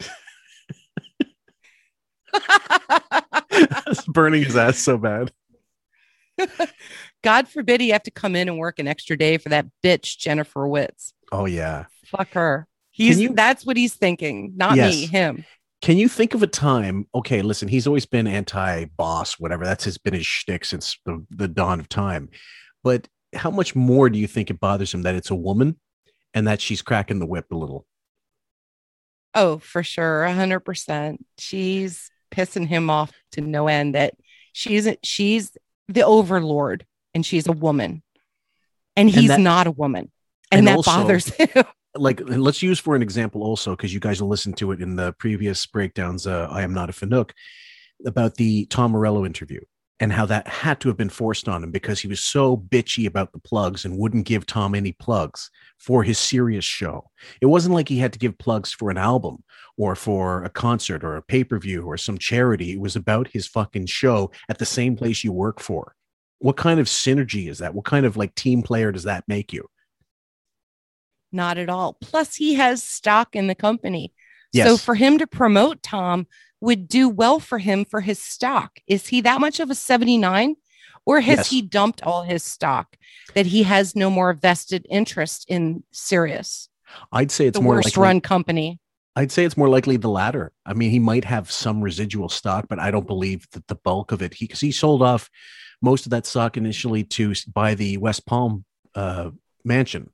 It's burning his ass so bad.
God forbid he have to come in and work an extra day for that bitch Jennifer Witz.
Oh yeah.
Fuck her. He's
you-
that's what he's thinking, not me, him.
Can you think of a time? Okay, listen, he's always been anti-boss, whatever. That's his been his shtick since the, the dawn of time. But how much more do you think it bothers him that it's a woman and that she's cracking the whip a little?
Oh, for sure, a hundred percent. She's pissing him off to no end. That she's she's the overlord and she's a woman, and
And
he's
that-
not a woman. And,
And
that
also-
bothers him.
like let's use for an example also because you guys will listen to it in the previous breakdowns uh, i am not a fanook about the tom morello interview and how that had to have been forced on him because he was so bitchy about the plugs and wouldn't give tom any plugs for his Sirius show. It wasn't like he had to give plugs for an album or for a concert or a pay-per-view or some charity. It was about his fucking show at the same place you work for. What kind of synergy is that? What kind of like team player does that make you?
Not at all. Plus, he has stock in the company. So for him to promote Tom would do well for him for his stock. Is he that much of a 79? Or has
Yes.
he dumped all his stock that he has no more vested interest in Sirius,
i'd say it's
the
more
worst
likely-
run company?
I'd say it's more likely the latter. I mean, he might have some residual stock, but I don't believe that the bulk of it. He because he sold off most of that stock initially to buy the West Palm uh, mansion.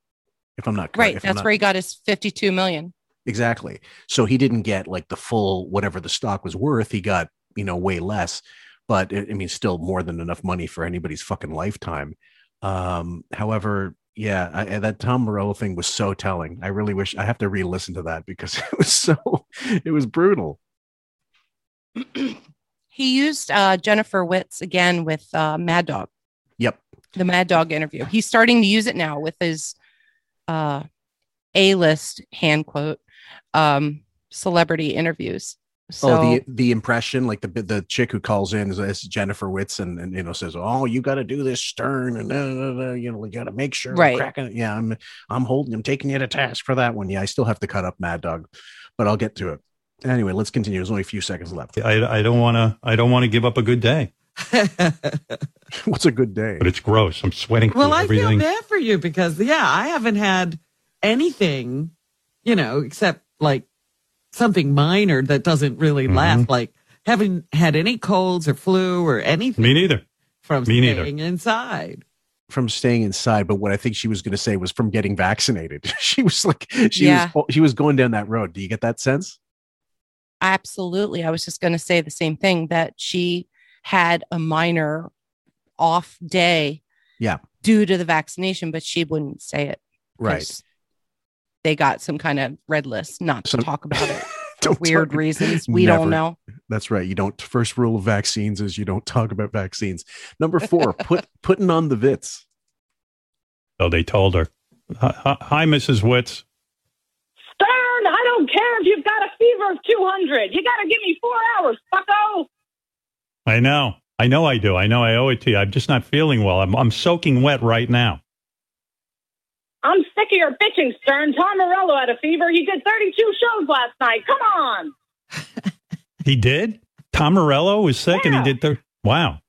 If I'm not correct,
Right. That's
not-
where he got his 52 million.
Exactly. So he didn't get like the full whatever the stock was worth. He got you know way less, but I I mean, still more than enough money for anybody's fucking lifetime. Um, however, yeah, I, I- that Tom Morello thing was so telling. I really wish I have to re-listen to that because it was so it was brutal.
He used uh, Jennifer Witz again with uh, Mad Dog,
Yep.
the Mad Dog interview. He's starting to use it now with his uh, A list hand quote um, celebrity interviews. So,
oh, the the impression, like the the chick who calls in is, is Jennifer Witz, and, and you know says, "Oh, you got to do this stern, and uh, uh, uh, you know, you got to make sure, I'm
Right.
cracking. Yeah, I'm I'm holding, I'm taking you to task for that one. Yeah, I still have to cut up Mad Dog, but I'll get to it. Anyway, let's continue. There's only a few seconds left.
I, I don't want to. I don't want to give up a good day,
What's a good day?
but it's gross. I'm sweating
Well, I feel bad for you because, yeah, I haven't had anything, you know, except like something minor that doesn't really
Mm-hmm.
last. Like, haven't had any colds or flu or anything
Me neither.
from
me neither.
staying inside.
From staying inside, but what I think she was going to say was from getting vaccinated. she was like, she
Yeah.
was she was going down that road. Do you get that sense?
absolutely. I was just going to say the same thing that she had a minor off day
Yeah,
due to the vaccination, but she wouldn't say it.
right.
'Cause They got some kind of red list not to talk about it.
Don't
Weird
talk-
reasons. We
Never.
don't know.
That's right. You don't. First rule of vaccines is you don't talk about vaccines. Number four, put putting on the Witz.
So they told her, "Hi, hi- hi, Mrs. Witz.
Stern, I don't care if you've got a fever of 200. You got to give me four hours, fucko.
I know. I know I do. I know I owe it to you. I'm just not feeling well. I'm, I'm soaking wet right now.
I'm sick of your bitching, Stern. Tom Morello had a fever. He did 32 shows last night. Come on.
He did? Tom Morello was sick and he did the. Wow.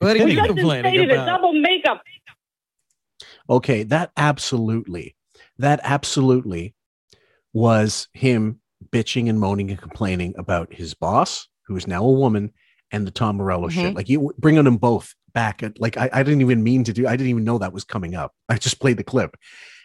What are
Kidding
you
me.
Complaining
instated a
about?
double makeup.
Okay, that absolutely, that absolutely was him bitching and moaning and complaining about his boss, who is now a woman, and the Tom Morello shit.
Mhm.
Like you bringing them both back. At, like I, I didn't even mean to do. I didn't even know that was coming up. I just played the clip,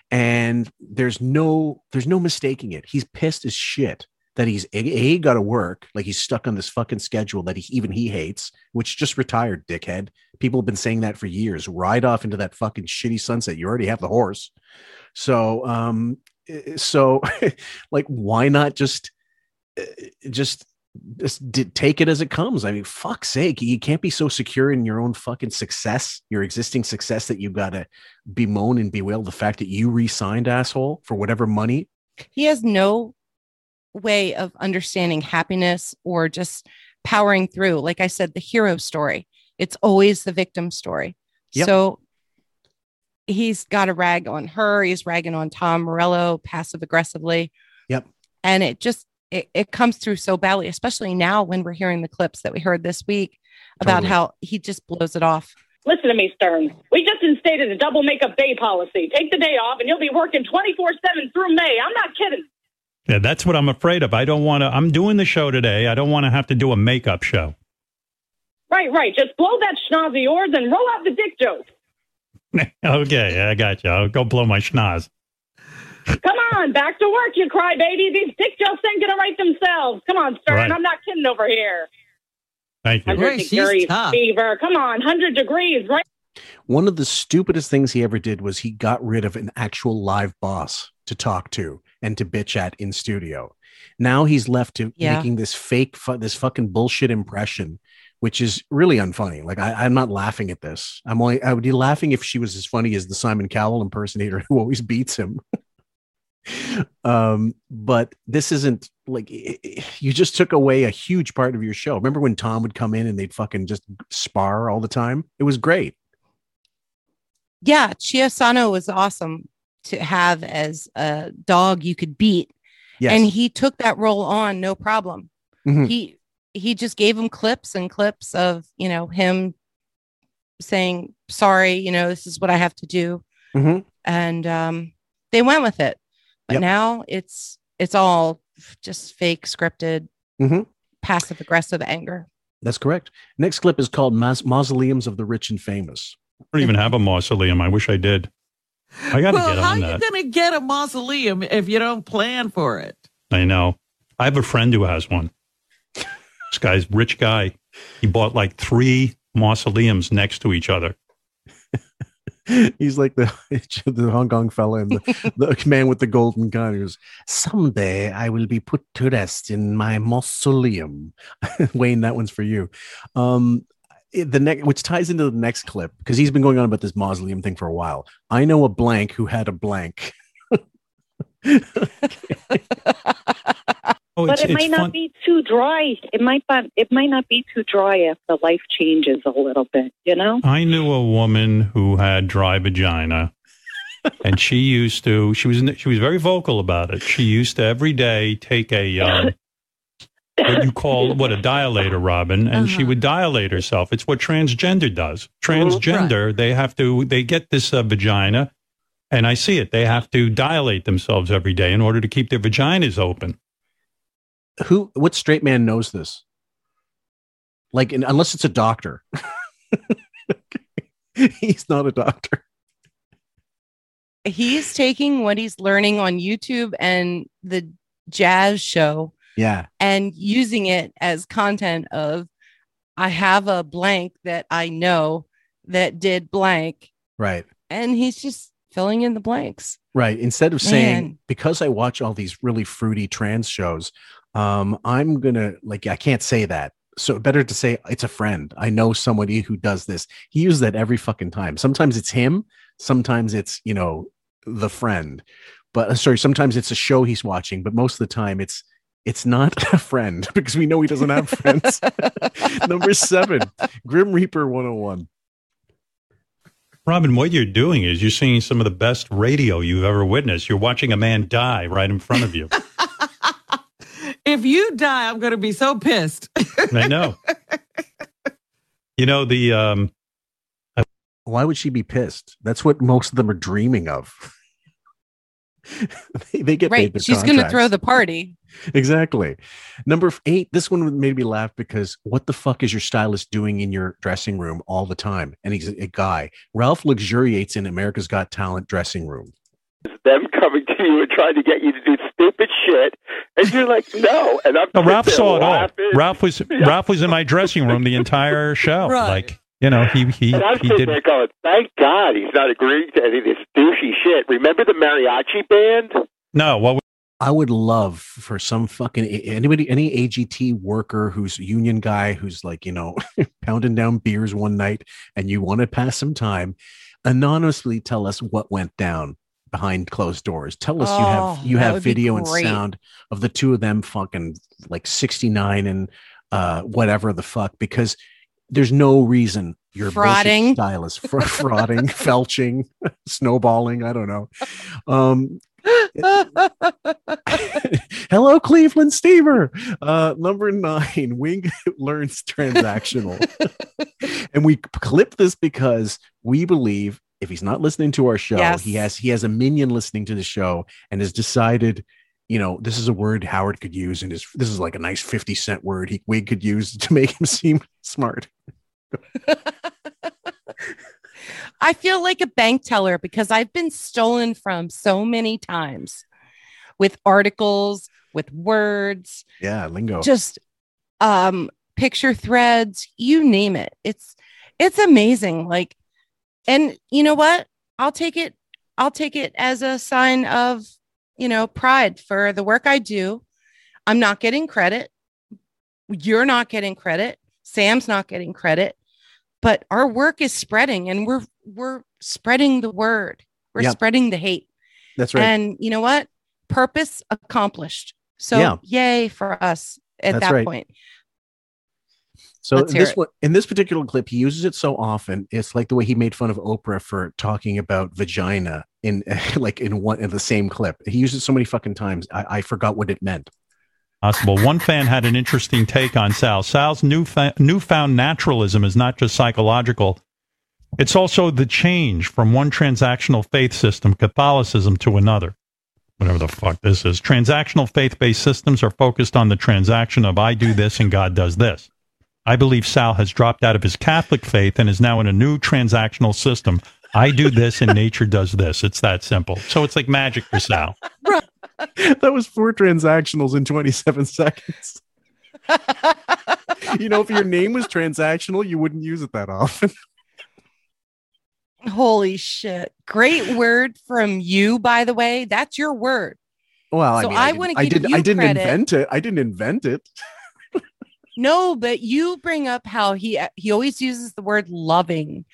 and there's no there's no mistaking it. He's pissed as shit that he's a, a got to work. Like he's stuck on this fucking schedule that he even he hates, which just retired, dickhead. People have been saying that for years. Ride off into that fucking shitty sunset. You already have the horse. So, um, eh, so like, why not just, eh, just, just d- take it as it comes? I mean, fuck's sake, you can't be so secure in your own fucking success, your existing success, that you've got to bemoan and bewail the fact that you re-signed, asshole, for whatever money.
He has no way of understanding happiness or just powering through. Like I said, the hero story, it's always the victim story.
Yep.
So he's got a rag on her. He's ragging on Tom Morello passive aggressively.
Yep.
And it just, it, it comes through so badly, especially now when we're hearing the clips that we heard this week about
Totally.
how he just blows it off.
Listen to me, Stern. We just instated a double makeup day policy. Take the day off and you'll be working 24 7 through May. I'm not kidding.
Yeah, that's what I'm afraid of. I don't want to. I'm doing the show today. I don't want to have to do a makeup show.
Right, right. Just blow that schnoz of yours and roll out the dick joke.
okay, I got you. I'll go blow my schnoz.
Come on, back to work, you crybaby. These dick jokes ain't gonna write themselves. Come on, Stern.
Right.
I'm not kidding over here.
Thank you.
100
Boy, she's
degrees
tough.
fever. Come on, 100 degrees, right?
One of the stupidest things he ever did was he got rid of an actual live boss to talk to and to bitch at in studio. Now he's left to
Yeah.
making this fake, fu- this fucking bullshit impression, which is really unfunny. Like I, I'm not laughing at this. I'm only I would be laughing if she was as funny as the Simon Cowell impersonator who always beats him. um, but this isn't like you just took away a huge part of your show. Remember when Tom would come in and they'd fucking just spar all the time? It was great.
Yeah, Chiusano was awesome to have as a dog you could beat.
Yes.
And he took that role on no problem.
Mhm.
He he just gave him clips and clips of, you know, him saying, sorry, you know, this is what I have to do.
Mhm.
And um they went with it. But
Yep.
now it's it's all just fake scripted
Mhm.
passive aggressive anger.
That's correct. Next clip is called Maus- Mausoleums of the Rich and Famous.
I don't even have a mausoleum. I wish I did. I got to
well,
get
how
on
you going to get a mausoleum if you don't plan for it?
I know. I have a friend who has one. This guy's rich guy. He bought like three mausoleums next to each other.
He's like the the Hong Kong fella and the, the man with the golden gun. He goes, "Someday I will be put to rest in my mausoleum." Wayne, that one's for you. Um, the next, which ties into the next clip, because he's been going on about this mausoleum thing for a while. I know a blank who had a blank.
Oh,
but
it's,
it
it's
might not
fun.
be too dry. It might not. It might not be too dry if the life changes a little bit. You know.
I knew a woman who had dry vagina, and she used to. She was she was very vocal about it. She used to every day take a um, what you call what a dilator, Robin, and she would dilate herself. It's what transgender does. Transgender, they have to they get this uh, vagina, and I see it. They have to dilate themselves every day in order to keep their vaginas open.
Who? What straight man knows this? Like, in, unless it's a doctor. he's not a doctor.
He's taking what he's learning on YouTube and the jazz show
Yeah.
and using it as content of I have a blank that I know that did blank
Right.
and he's just filling in the blanks.
Right. Instead of saying,
Man.
because I watch all these really fruity trans shows, um, I'm gonna like I can't say that. So better to say it's a friend. I know somebody who does this. He uses that every fucking time. Sometimes it's him, sometimes it's, you know, the friend. But uh, sorry, sometimes it's a show he's watching, but most of the time it's it's not a friend because we know he doesn't have friends. Number seven, Grim Reaper 101.
Robin, what you're doing is you're seeing some of the best radio you've ever witnessed. You're watching a man die right in front of you.
If you die, I'm going to be so pissed.
I know. You know the um
Why would she be pissed? That's what most of them are dreaming of. they, they get
Right.
their
She's going to throw the party.
exactly. Number eight. This one made me laugh because what the fuck is your stylist doing in your dressing room all the time? And he's a, a guy. Ralph luxuriates in America's Got Talent dressing room.
Them coming to you and trying to get you to do stupid shit, and you're like, no. And I'm
no, Ralph saw it all. Ralph was Ralph was in my dressing room the entire show.
Right.
Like you know, he he
And I'm
he
sitting
did
there going, thank God he's not agreeing to any of this douchey shit. Remember the mariachi band?
no. What was-
I would love for some fucking anybody, any AGT worker who's union guy who's like, you know, pounding down beers one night and you want to pass some time, anonymously tell us what went down behind closed doors. Tell us you
Oh,
have you have video and sound of the two of them fucking like 69 and uh whatever the fuck because there's no reason you're
Frauding.
stylist for frauding, felching, snowballing, I don't know. Um Hello, Cleveland Steamer. Uh, number nine, Wig learns transactional. and we clip this because we believe if he's not listening to our show,
Yes.
he has he has a minion listening to the show and has decided, you know, this is a word Howard could use, and is this is like a nice 50 cent word he Wig could use to make him seem smart.
I feel like a bank teller because I've been stolen from so many times with articles, with words,
Yeah, lingo.
just um picture threads, you name it. It's it's amazing. Like and you know what? I'll take it. I'll take it as a sign of, you know, pride for the work I do. I'm not getting credit. You're not getting credit. Sam's not getting credit. But our work is spreading and we're we're spreading the word. We're spreading the hate.
That's right.
And you know what? Purpose accomplished. So
Yeah.
yay for us at
That's
that
right.
point.
So
Let's
this one in this particular clip, he uses it so often. It's like the way he made fun of Oprah for talking about vagina in like in one in the same clip. He used it so many fucking times. I, I forgot what it meant.
Possible. One fan had an interesting take on Sal. Sal's newfa- newfound naturalism is not just psychological, it's also the change from one transactional faith system, Catholicism, to another. Whatever the fuck this is. Transactional faith based systems are focused on the transaction of I do this and God does this. I believe Sal has dropped out of his Catholic faith and is now in a new transactional system. I do this and nature does this. It's that simple. So it's like magic for Sal.
that was four transactionals in 27 seconds. you know, if your name was transactional, you wouldn't use it that often.
Holy shit. Great word from you, by the way. That's your word.
Well,
So
I mean,
I
didn't-
wanna
I
give
did.
you
I didn't
credit.
invent it. I didn't invent it.
No, but you bring up how he he always uses the word loving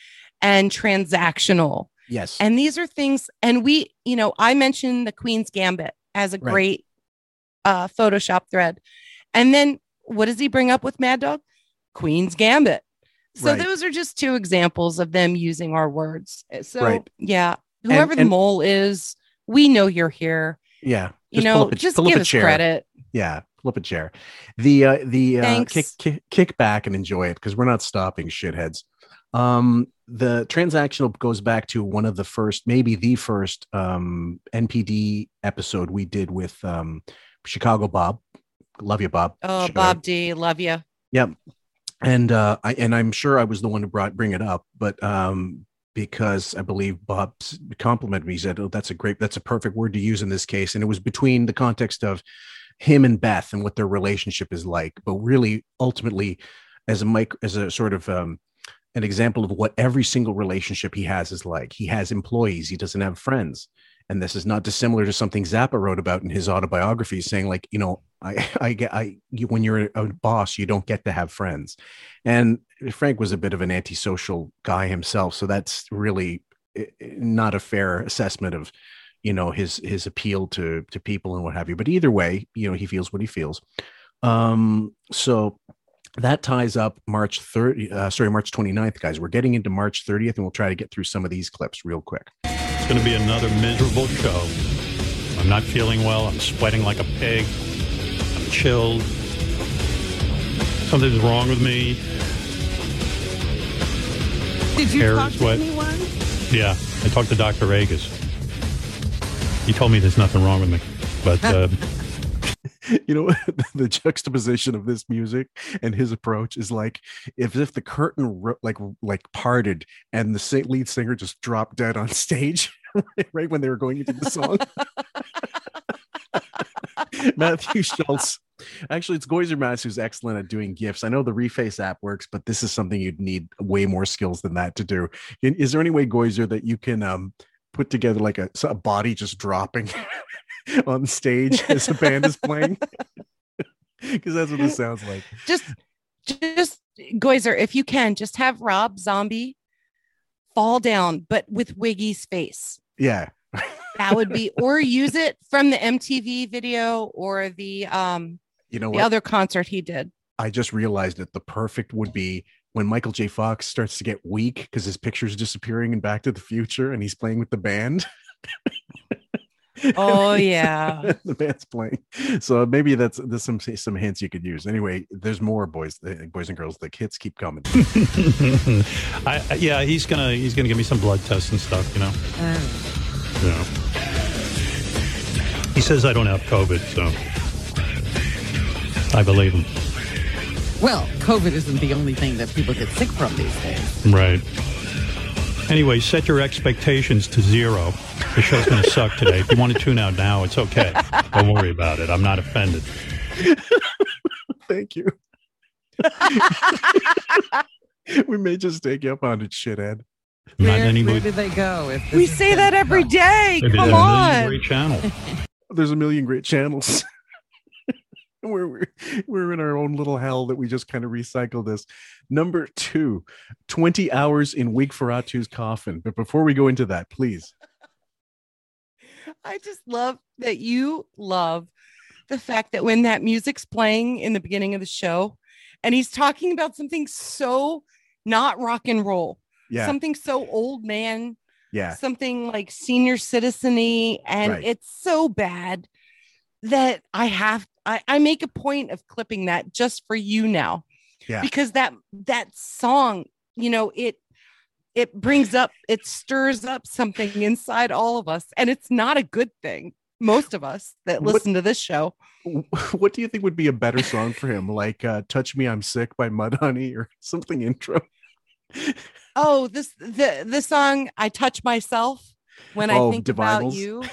and transactional.
Yes.
And these are things and we, you know, I mentioned the Queen's Gambit as a
Right.
great uh Photoshop thread. And then what does he bring up with Mad Dog? Queen's Gambit. So
Right.
those are just two examples of them using our words. So
Right.
yeah,
And-
whoever the mole is, we know you're here.
Yeah.
You know, just give us
chair.
credit.
Yeah, flip a chair. The uh, the uh, kick, kick kick back and enjoy it because we're not stopping, shitheads. Um, the transactional goes back to one of the first, maybe the first um, NPD episode we did with um, Chicago Bob. Love you, Bob.
Oh, Bob. D, love you.
Yep. And uh, I and I'm sure I was the one who brought bring it up, but um, because I believe Bob complimented me, he said, "Oh, that's a great, that's a perfect word to use in this case." And it was between the context of him and Beth and what their relationship is like, but really, ultimately, as a mic, as a sort of um, an example of what every single relationship he has is like. He has employees, he doesn't have friends. And this is not dissimilar to something Zappa wrote about in his autobiography, saying like, you know, I, I get, I, you, when you're a boss, you don't get to have friends. And Frank was a bit of an antisocial guy himself, so that's really eh, eh, not a fair assessment of, you know, his his appeal to to people and what have you. But either way, you know, he feels what he feels. Um, so that ties up March 30, uh, sorry, March 29th, guys. We're getting into March 30th, and we'll try to get through some of these clips real quick.
It's going to be another miserable show. I'm not feeling well. I'm sweating like a pig. I'm chilled. Something's wrong with me.
Did you
Hair
talk
is
to
wet.
anyone?
Yeah, I talked to Dr. Agus. He told me there's nothing wrong with me. But uh,
you know the juxtaposition of this music and his approach is like if if the curtain ro- like like parted and the lead singer just dropped dead on stage right when they were going into the song. Matthew schultz. Actually it's goiser mass who's excellent at doing gifs. I know the reface app works but this is something you'd need way more skills than that to do. Is is there any way goiser that you can um put together like a, a body just dropping on stage as a band is playing because that's what this sounds like
Just just Goizer, if you can, just have Rob Zombie fall down, but with Wiggy's face.
yeah
That would be or use it from the MTV video or the um
you know
the
what
other concert he did.
i just realized that the perfect would be when michael j fox starts to get weak because his picture's disappearing in back to the future and he's playing with the band
Oh yeah.
the band's playing so maybe that's there's some some hints you could use anyway there's more boys uh, boys and girls the kids keep coming
I, I- yeah, he's gonna he's gonna give me some blood tests and stuff. You know. Yeah. He says I don't have COVID, so I believe him.
Well, COVID isn't the only thing that people get sick from these days.
Right. Anyway, set your expectations to zero. The show's going to suck today. If you want to tune out now, it's okay. Don't worry about it. I'm not offended.
thank you we may just take you up on it shithead
I'm not in
Where,
any
where do they go? If
We say that every
stuff?
day.
There's a
Come on.
There's a million great channels. we're, we're in our own little hell that we just kind of recycle this. Number two, 20 hours in Wig Ferratu's coffin. But before we go into that, please.
I just love that you love the fact that when that music's playing in the beginning of the show and he's talking about something so not rock and roll,
Yeah.
something so old man,
Yeah.
something like senior citizeny, and
Right.
it's so bad that I have I, I make a point of clipping that just for you now.
Yeah.
Because that that song, you know, it it brings up it stirs up something inside all of us and it's not a good thing most of us that
What-
listen to this show
What do you think would be a better song for him? Like uh, Touch Me, I'm Sick by Mudhoney or something intro?
oh this the the song i touch myself when
Oh,
i think about you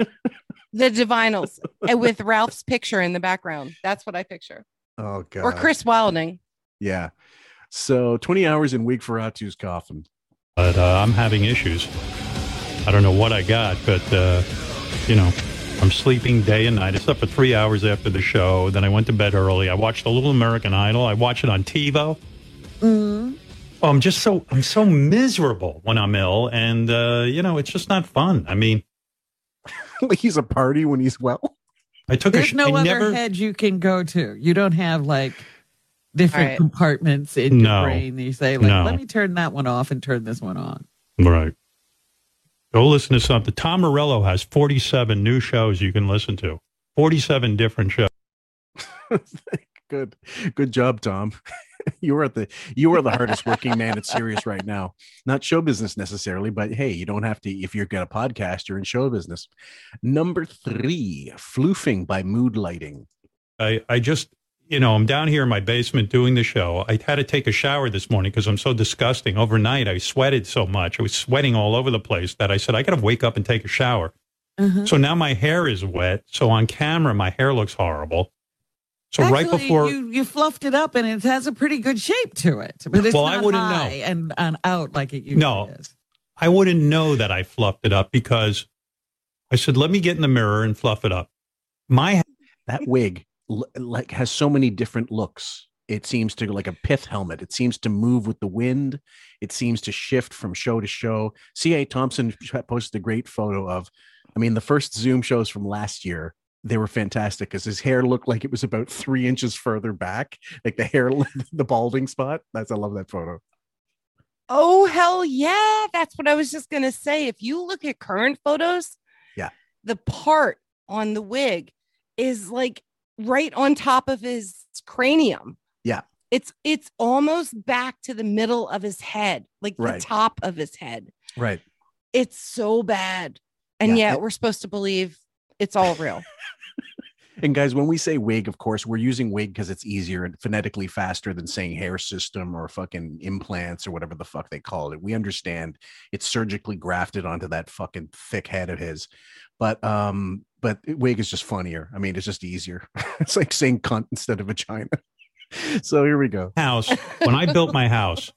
the Divinyls with ralph's picture in the background that's what i picture
Oh, God.
or chris wilding
Yeah. So 20 hours in Wig Ferratu's coffin.
But uh, I'm having issues. I don't know what I got, but uh, you know, I'm sleeping day and night. I slept for three hours after the show. Then I went to bed early. I watched a little American Idol. I watched it on TiVo.
Mm.
Oh, I'm just so I'm so miserable when I'm ill, and uh, you know, it's just not fun. I mean,
like he's a party when he's well.
I took a
There's
sh-
no
I
other
never
head you can go to. You don't have like different
Right.
compartments in
No.
your brain. You say like,
No.
let me turn that one off and turn this one on.
right. Go listen to something. Tom Morello has 47 new shows you can listen to. 47 different shows.
Good. Good job, Tom. you are the you are the hardest working man at Sirius right now. Not show business necessarily, but hey, you don't have to if you're got a podcast, you're in show business. Number three, floofing by mood lighting.
I, I just, you know, I'm down here in my basement doing the show. I had to take a shower this morning because I'm so disgusting. Overnight, I sweated so much. I was sweating all over the place that I said, I got to wake up and take a shower.
Uh-huh.
So now my hair is wet. So on camera, my hair looks horrible. So right
Actually,
before,
you you fluffed it up and it has a pretty good shape to it, but it's
Well, I wouldn't know.
and and out like it usually
No.
is.
I wouldn't know that I fluffed it up because I said, let me get in the mirror and fluff it up. My
That wig like has so many different looks. It seems to like a pith helmet. It seems to move with the wind. It seems to shift from show to show. C.A. Thompson posted a great photo of, I mean, the first Zoom shows from last year. They were fantastic because his hair looked like it was about three inches further back, like the hair, the balding spot. That's I love that photo.
oh hell yeah that's what i was just going to say if you look at current photos
Yeah.
the part on the wig is like right on top of his cranium
Yeah.
it's it's almost back to the middle of his head like
Right.
the top of his head
Right.
it's so bad and
Yeah,
yet we're supposed to believe it's all real
And guys, when we say wig, of course, we're using wig because it's easier and phonetically faster than saying hair system or fucking implants or whatever the fuck they call it. We understand it's surgically grafted onto that fucking thick head of his. But um, but wig is just funnier. I mean, it's just easier. it's like saying cunt instead of vagina. so here we go.
house, when I built my house,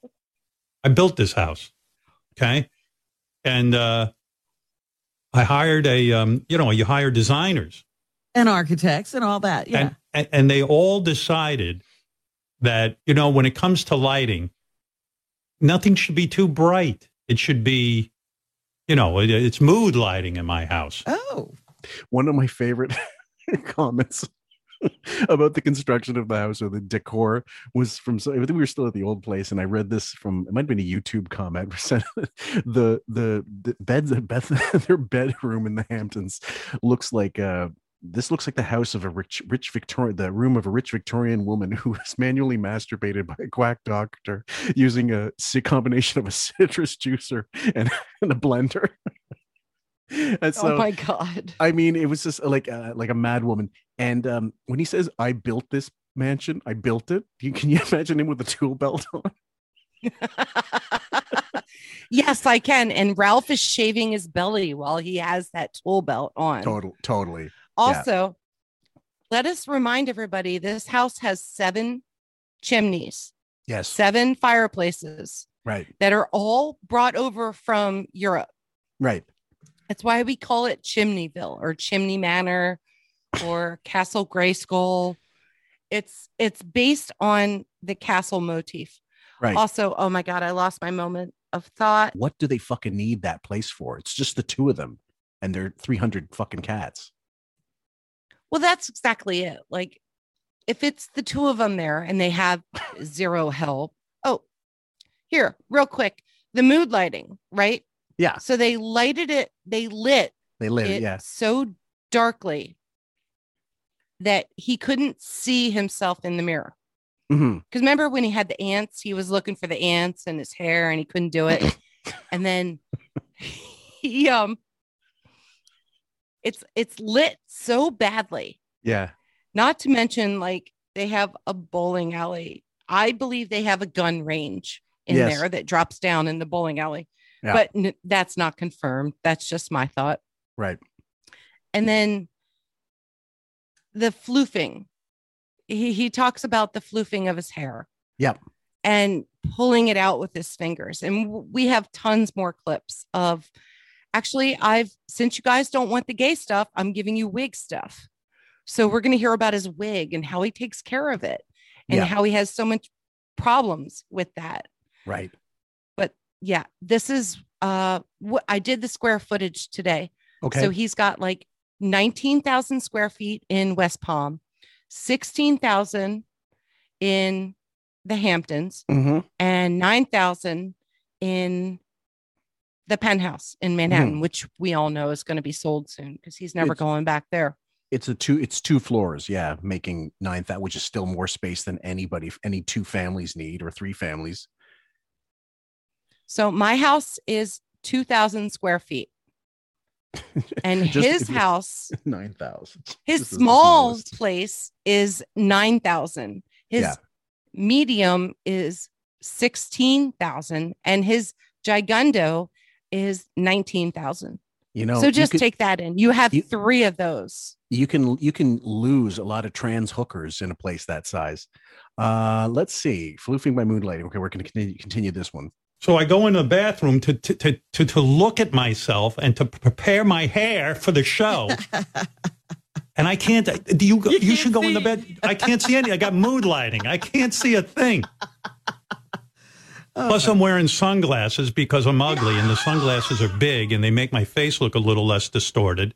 I built this house. Okay. And uh, I hired a, um, you know, you hire designers.
And architects and all that. Yeah.
And, and, and they all decided that, you know, when it comes to lighting, nothing should be too bright. It should be, you know, it, it's mood lighting in my house.
Oh.
One of my favorite comments about the construction of the house or the decor was from so I think we were still at the old place and I read this from it might have been a YouTube comment the the the beds bed, their bedroom in the Hamptons looks like uh this looks like the house of a rich rich Victorian the room of a rich Victorian woman who was manually masturbated by a quack doctor using a combination of a citrus juicer and, and a blender. and so
oh my god
I mean, it was just like uh, like a mad woman. And um, when he says, "I built this mansion," I built it. You, can you imagine him with a tool belt on?
yes i can and ralph is shaving his belly while he has that tool belt on
Total, totally.
Also, let us remind everybody this house has seven chimneys,
Yes.
seven fireplaces,
Right.
that are all brought over from Europe.
Right.
That's why we call it Chimneyville or Chimney Manor or Castle Grayskull. It's it's based on the castle motif.
Right.
Also, oh my god, I lost my moment of thought.
What do they fucking need that place for? It's just the two of them and they're 300 fucking cats.
Well, that's exactly it. Like if it's the two of them there and they have zero help. Oh, here, real quick. The mood lighting, right?
Yeah.
So they lighted it, they lit
They lit it, yeah.
so darkly that he couldn't see himself in the mirror. Because remember when he had the ants, he was looking for the ants in his hair and he couldn't do it. and then he um it's it's lit so badly.
Yeah.
Not to mention like they have a bowling alley. I believe they have a gun range in
Yes.
there that drops down in the bowling alley.
Yeah.
But n- that's not confirmed. That's just my thought.
Right.
And then the floofing. He he talks about the floofing of his hair
Yep.
and pulling it out with his fingers. And w- we have tons more clips of actually I've since you guys don't want the gay stuff, I'm giving you wig stuff. So we're going to hear about his wig and how he takes care of it and
Yeah.
how he has so much problems with that.
Right.
Yeah, this is uh what I did the square footage today.
Okay.
So he's got like 19,000 square feet in West Palm, 16,000 in the Hamptons,
hmm
and 9,000 in the penthouse in Manhattan, which we all know is going to be sold soon because he's never
It's-
going back there.
It's a two. It's two floors. Yeah, making nine that, which is still more space than anybody, any two families need or three families.
So my house is 2,000 square feet. And
Just-
his house,
Nine thousand.
his small place is 9,000. His
Yeah.
medium is 16,000 and his gigundo is 19,000.
You know.
so just
could-
take that in. You have
you-
three of those.
you can you can lose a lot of trans hookers in a place that size. Uh, let's see. Floofing by moonlighting. Okay, we're going to continue, continue this one.
So I go in the bathroom to to, to to to look at myself and to prepare my hair for the show. and I can't. Do you? You, should go in the bed. I can't see any. I got mood lighting. I can't see a thing. Plus, I'm wearing sunglasses because I'm ugly, and the sunglasses are big, and they make my face look a little less distorted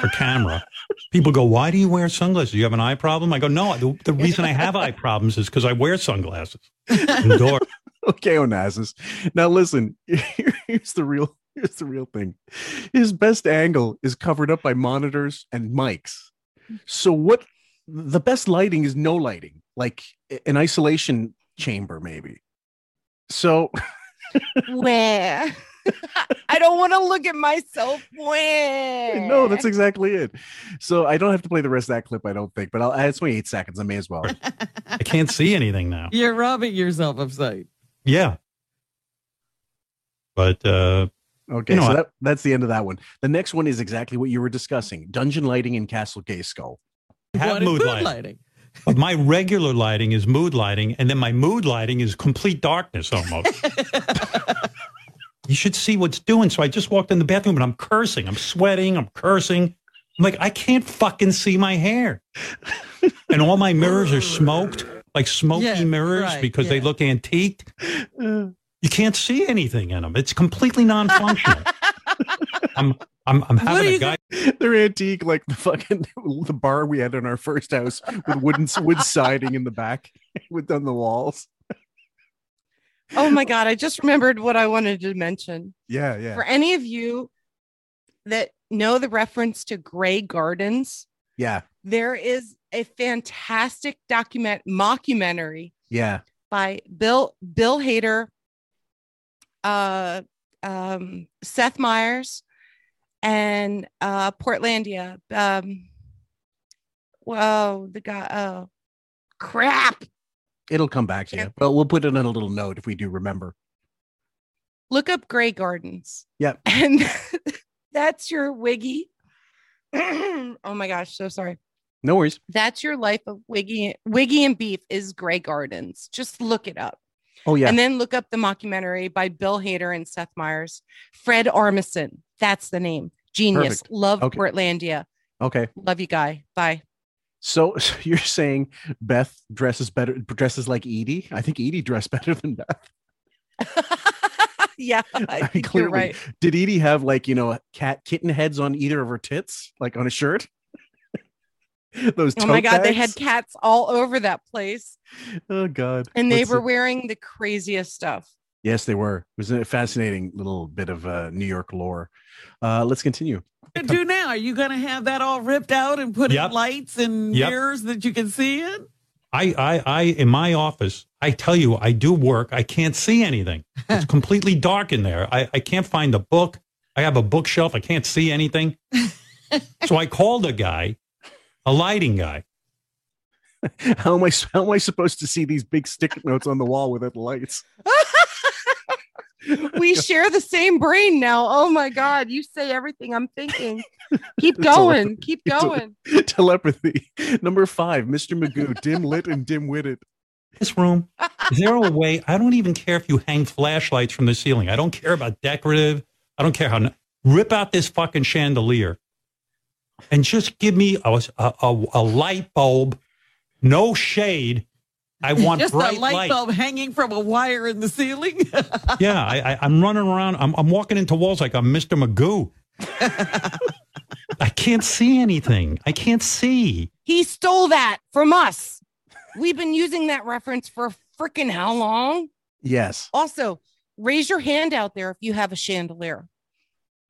for camera. People go, "Why do you wear sunglasses? Do you have an eye problem?" I go, "No. The, the reason I have eye problems is because I wear sunglasses indoors."
okay, Onassis. Now listen, here's the real here's the real thing. His best angle is covered up by monitors and mics. So what the best lighting is no lighting, like an isolation chamber, maybe. So
Where? I don't want to look at myself. Where?
no, that's exactly it. So I don't have to play the rest of that clip, I don't think, but I'll it's only eight seconds. I may as well.
I can't see anything now.
You're robbing yourself of sight.
Yeah. But uh
Okay,
You know
so
what?
that, that's the end of that one. The next one is exactly what you were discussing: dungeon lighting in Castle Gay Skull.
Have mood
mood
lighting.
lighting.
But my regular lighting is mood lighting, and then my mood lighting is complete darkness almost. you should see what's doing. So I just walked in the bathroom and I'm cursing. I'm sweating. I'm cursing. I'm like, I can't fucking see my hair. and all my mirrors are smoked, like smoky
Yeah,
mirrors
right,
because they
yeah.
look antiqued. You can't see anything in them. It's completely non-functional. I'm I'm I'm having
do
a
you
guy.
They're antique, like the fucking the bar we had in our first house with wooden wood siding in the back, with on the walls.
Oh my God. I just remembered what I wanted to mention.
Yeah, yeah,
For any of you that know the reference to Grey Gardens,
yeah,
there is a fantastic document mockumentary
yeah.
by Bill Bill Hader, uh, um, Seth Meyers, and uh, Portlandia. Um, whoa, the guy. Oh, crap!
It'll come back to you. Well, we'll put it in a little note if we do remember.
Look up Grey Gardens,
Yep.
and that's your wiggy. oh my gosh, so sorry.
No worries.
That's your life of Wiggy Wiggy and Beef is Grey Gardens. Just look it up.
Oh yeah.
And then look up the mockumentary by Bill Hader and Seth Meyers. Fred Armisen. That's the name. Genius.
Perfect.
Love
Okay.
Portlandia.
okay.
Love you, guy. Bye.
So, so you're saying Beth dresses better, dresses like Edie? I think Edie dressed better than Beth.
yeah, I
I clearly.
right.
Did Edie have like you know cat kitten heads on either of her tits, like on a shirt? Those.
Oh my
tote
God, they had cats all over that place.
Oh God.
And they
Let's
were
see.
wearing the craziest stuff.
Yes, they were. It was a fascinating little bit of uh, New York lore. Uh, let's continue.
What do now? Are you going to have that all ripped out and put
Yep.
in lights and
Yep.
mirrors that you can see in?
I, I, I, in my office, I tell you, I do work. I can't see anything. It's completely dark in there. I, I can't find a book. I have a bookshelf. I can't see anything. so I called a guy, a lighting guy.
How am I? How am I supposed to see these big stick notes on the wall without lights?
we share the same brain now. Oh my God. You say everything I'm thinking. Keep going.
tele-
Keep
it's tele-
going.
Telepathy. Number five, Mr. Magoo, dim lit and dim witted.
This room, is there a way? I don't even care if you hang flashlights from the ceiling. I don't care about decorative. I don't care how. Rip out this fucking chandelier and just give me a, a, a, a light bulb, no shade. I want
Just
bright
a light,
light.
bulb hanging from a wire in the ceiling.
Yeah, I, I, I'm running around. I'm, I'm walking into walls like I'm Mr. Magoo. I can't see anything. I can't see.
He stole that from us. We've been using that reference for freaking how long?
Yes.
Also, raise your hand out there if you have a chandelier.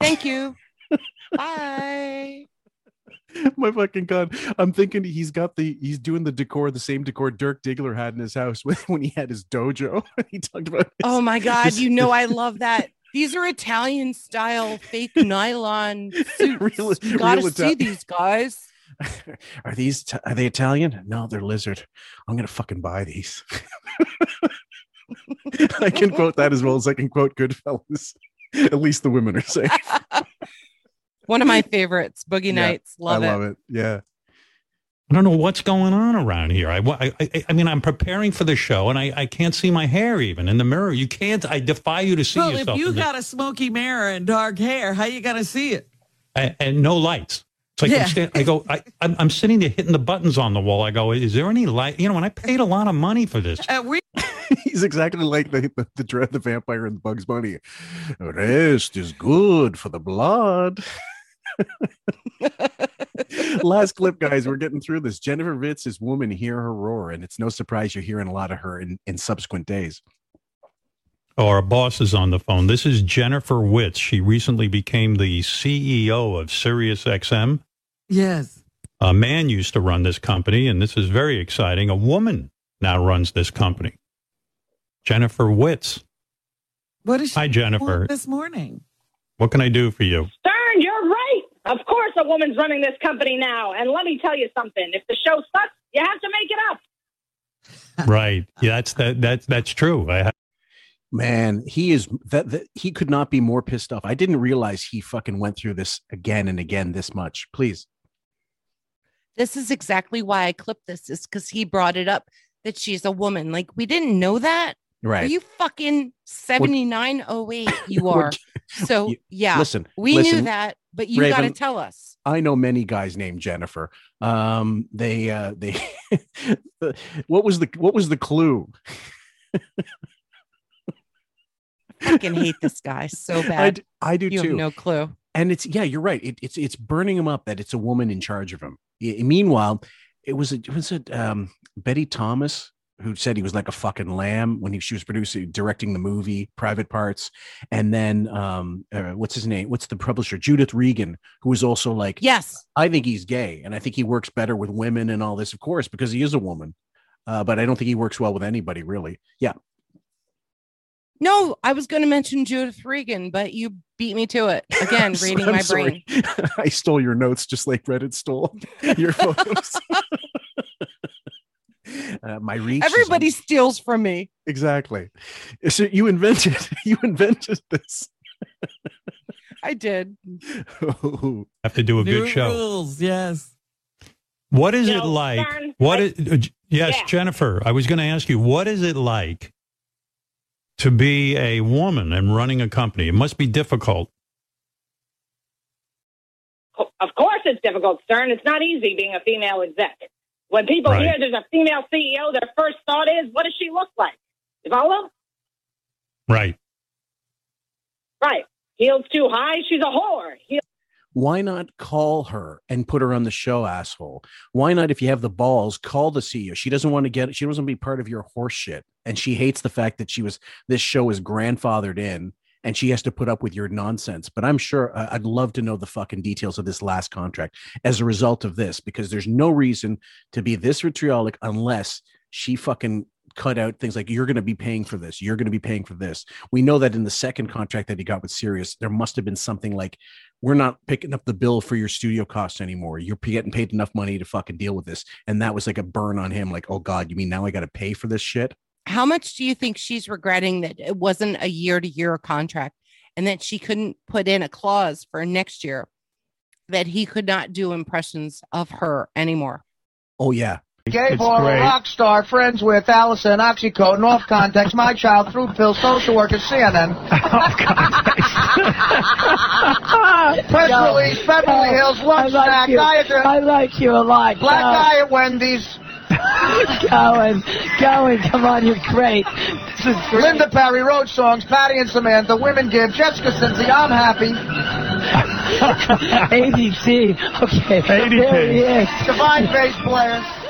Thank you. Bye.
My fucking god! I'm thinking he's got the he's doing the decor, the same decor Dirk Diggler had in his house when, when he had his dojo. he talked about. His,
Oh my God.
his-
You know, I love that. These are Italian style fake nylon suits.
Real-
you gotta see these guys.
are these are they Italian? No, they're lizard. I'm gonna fucking buy these. I can quote that as well as I can quote Goodfellas. At least the women are saying.
One of my favorites, Boogie
Yeah,
Nights. Love,
I
it.
love it. Yeah.
I don't know what's going on around here. I, I, I, I mean, I'm preparing for the show and I, I can't see my hair even in the mirror. You can't. I defy you to see
well, if you
in the-
got a smoky mirror and dark hair, how you going to see it?
and, and no lights. It's like
Yeah.
I'm, stand, I go, I, I'm, I'm sitting there hitting the buttons on the wall. I go, is there any light? You know, when I paid a lot of money for this.
Uh, we
He's exactly like the the, the dread the vampire in Bugs Bunny. Rest is good for the blood. Last clip, guys. We're getting through this. Jennifer Witz's woman hear her roar, and it's no surprise you're hearing a lot of her in, in subsequent days.
Oh, our boss is on the phone. This is Jennifer Witz. She recently became the CEO of SiriusXM.
yes.
A man used to run this company, and this is very exciting. A woman now runs this company. Jennifer Witz.
What is she
Hi, Jennifer.
this morning?
What can I do for you?
Stern, you're right. Of course, a woman's running this company now. And let me tell you something: if the show sucks, you have to make it up.
right. Yeah, that's that. That's that's true. I,
Man, he is that, that he could not be more pissed off. I didn't realize he fucking went through this again and again this much. Please.
This is exactly why I clipped this, is because he brought it up that she's a woman. Like, we didn't know that.
Right.
Are you fucking 7908? You are. So, yeah.
listen,
we knew that, but you got to tell us.
I know many guys named Jennifer. Um, they uh they what was the what was the clue?
I can hate this guy so bad.
I do
you
too.
have no clue.
and it's yeah, you're right. It, it's it's burning him up that it's a woman in charge of him. Meanwhile, it was it was it um Betty Thomas who said he was like a fucking lamb when he, she was producing directing the movie Private Parts, and then um uh, what's his name? What's the publisher? Judith Regan, who was also like
Yes.
I think he's gay, and I think he works better with women and all this, of course, because he is a woman. Uh, but I don't think he works well with anybody, really. Yeah,
No, I was going to mention Judith Regan, but you beat me to it again, reading
so-
my brain.
I stole your notes just like Reddit stole your photos. uh, my reach. is-
Everybody steals from me.
exactly. So you invented. You invented this.
I did.
have to do a
New
good show.
rules. Yes.
What is
You
it like?
Stern,
What
I-
is, uh, yes,
Yeah.
Jennifer, I was going to ask you, what is it like to be a woman and running a company? It must be difficult.
Of course it's difficult, Stern. It's not easy being a female exec. When people
Right.
hear there's a female CEO, their first thought is, what does she look like? You follow?
Right.
Right. Heels too high, she's a whore. Heels
Why not call her and put her on the show, asshole? Why not, if you have the balls, call the CEO? She doesn't want to get, she doesn't want to be part of your horse shit. And she hates the fact that she was, this show is grandfathered in and she has to put up with your nonsense. But I'm sure I- I'd love to know the fucking details of this last contract as a result of this, because there's no reason to be this vitriolic unless she fucking cut out things like you're going to be paying for this. You're going to be paying for this. We know that in the second contract that he got with Sirius there must have been something like we're not picking up the bill for your studio costs anymore. You're getting paid enough money to fucking deal with this. And that was like a burn on him like oh god you mean now i got to pay for this shit
How much do you think she's regretting that it wasn't a year to year contract and that she couldn't put in a clause for next year that he could not do impressions of her anymore?
oh yeah
Gay baller, rock star, friends with Allison, Oxycodone, off context, my child, fruit pill, social worker, CNN. Press
Yo,
release, Beverly Hills, lunch
I like
snack,
you.
diet.
I like you a lot.
Black
Go.
eye at Wendy's.
Going, going. Come on, you're great. This is great.
Linda Perry, wrote Songs, Patty and Samantha, Women Give, Jessica Cincy, I'm happy.
ADT. Okay. There he is.
Divine bass player.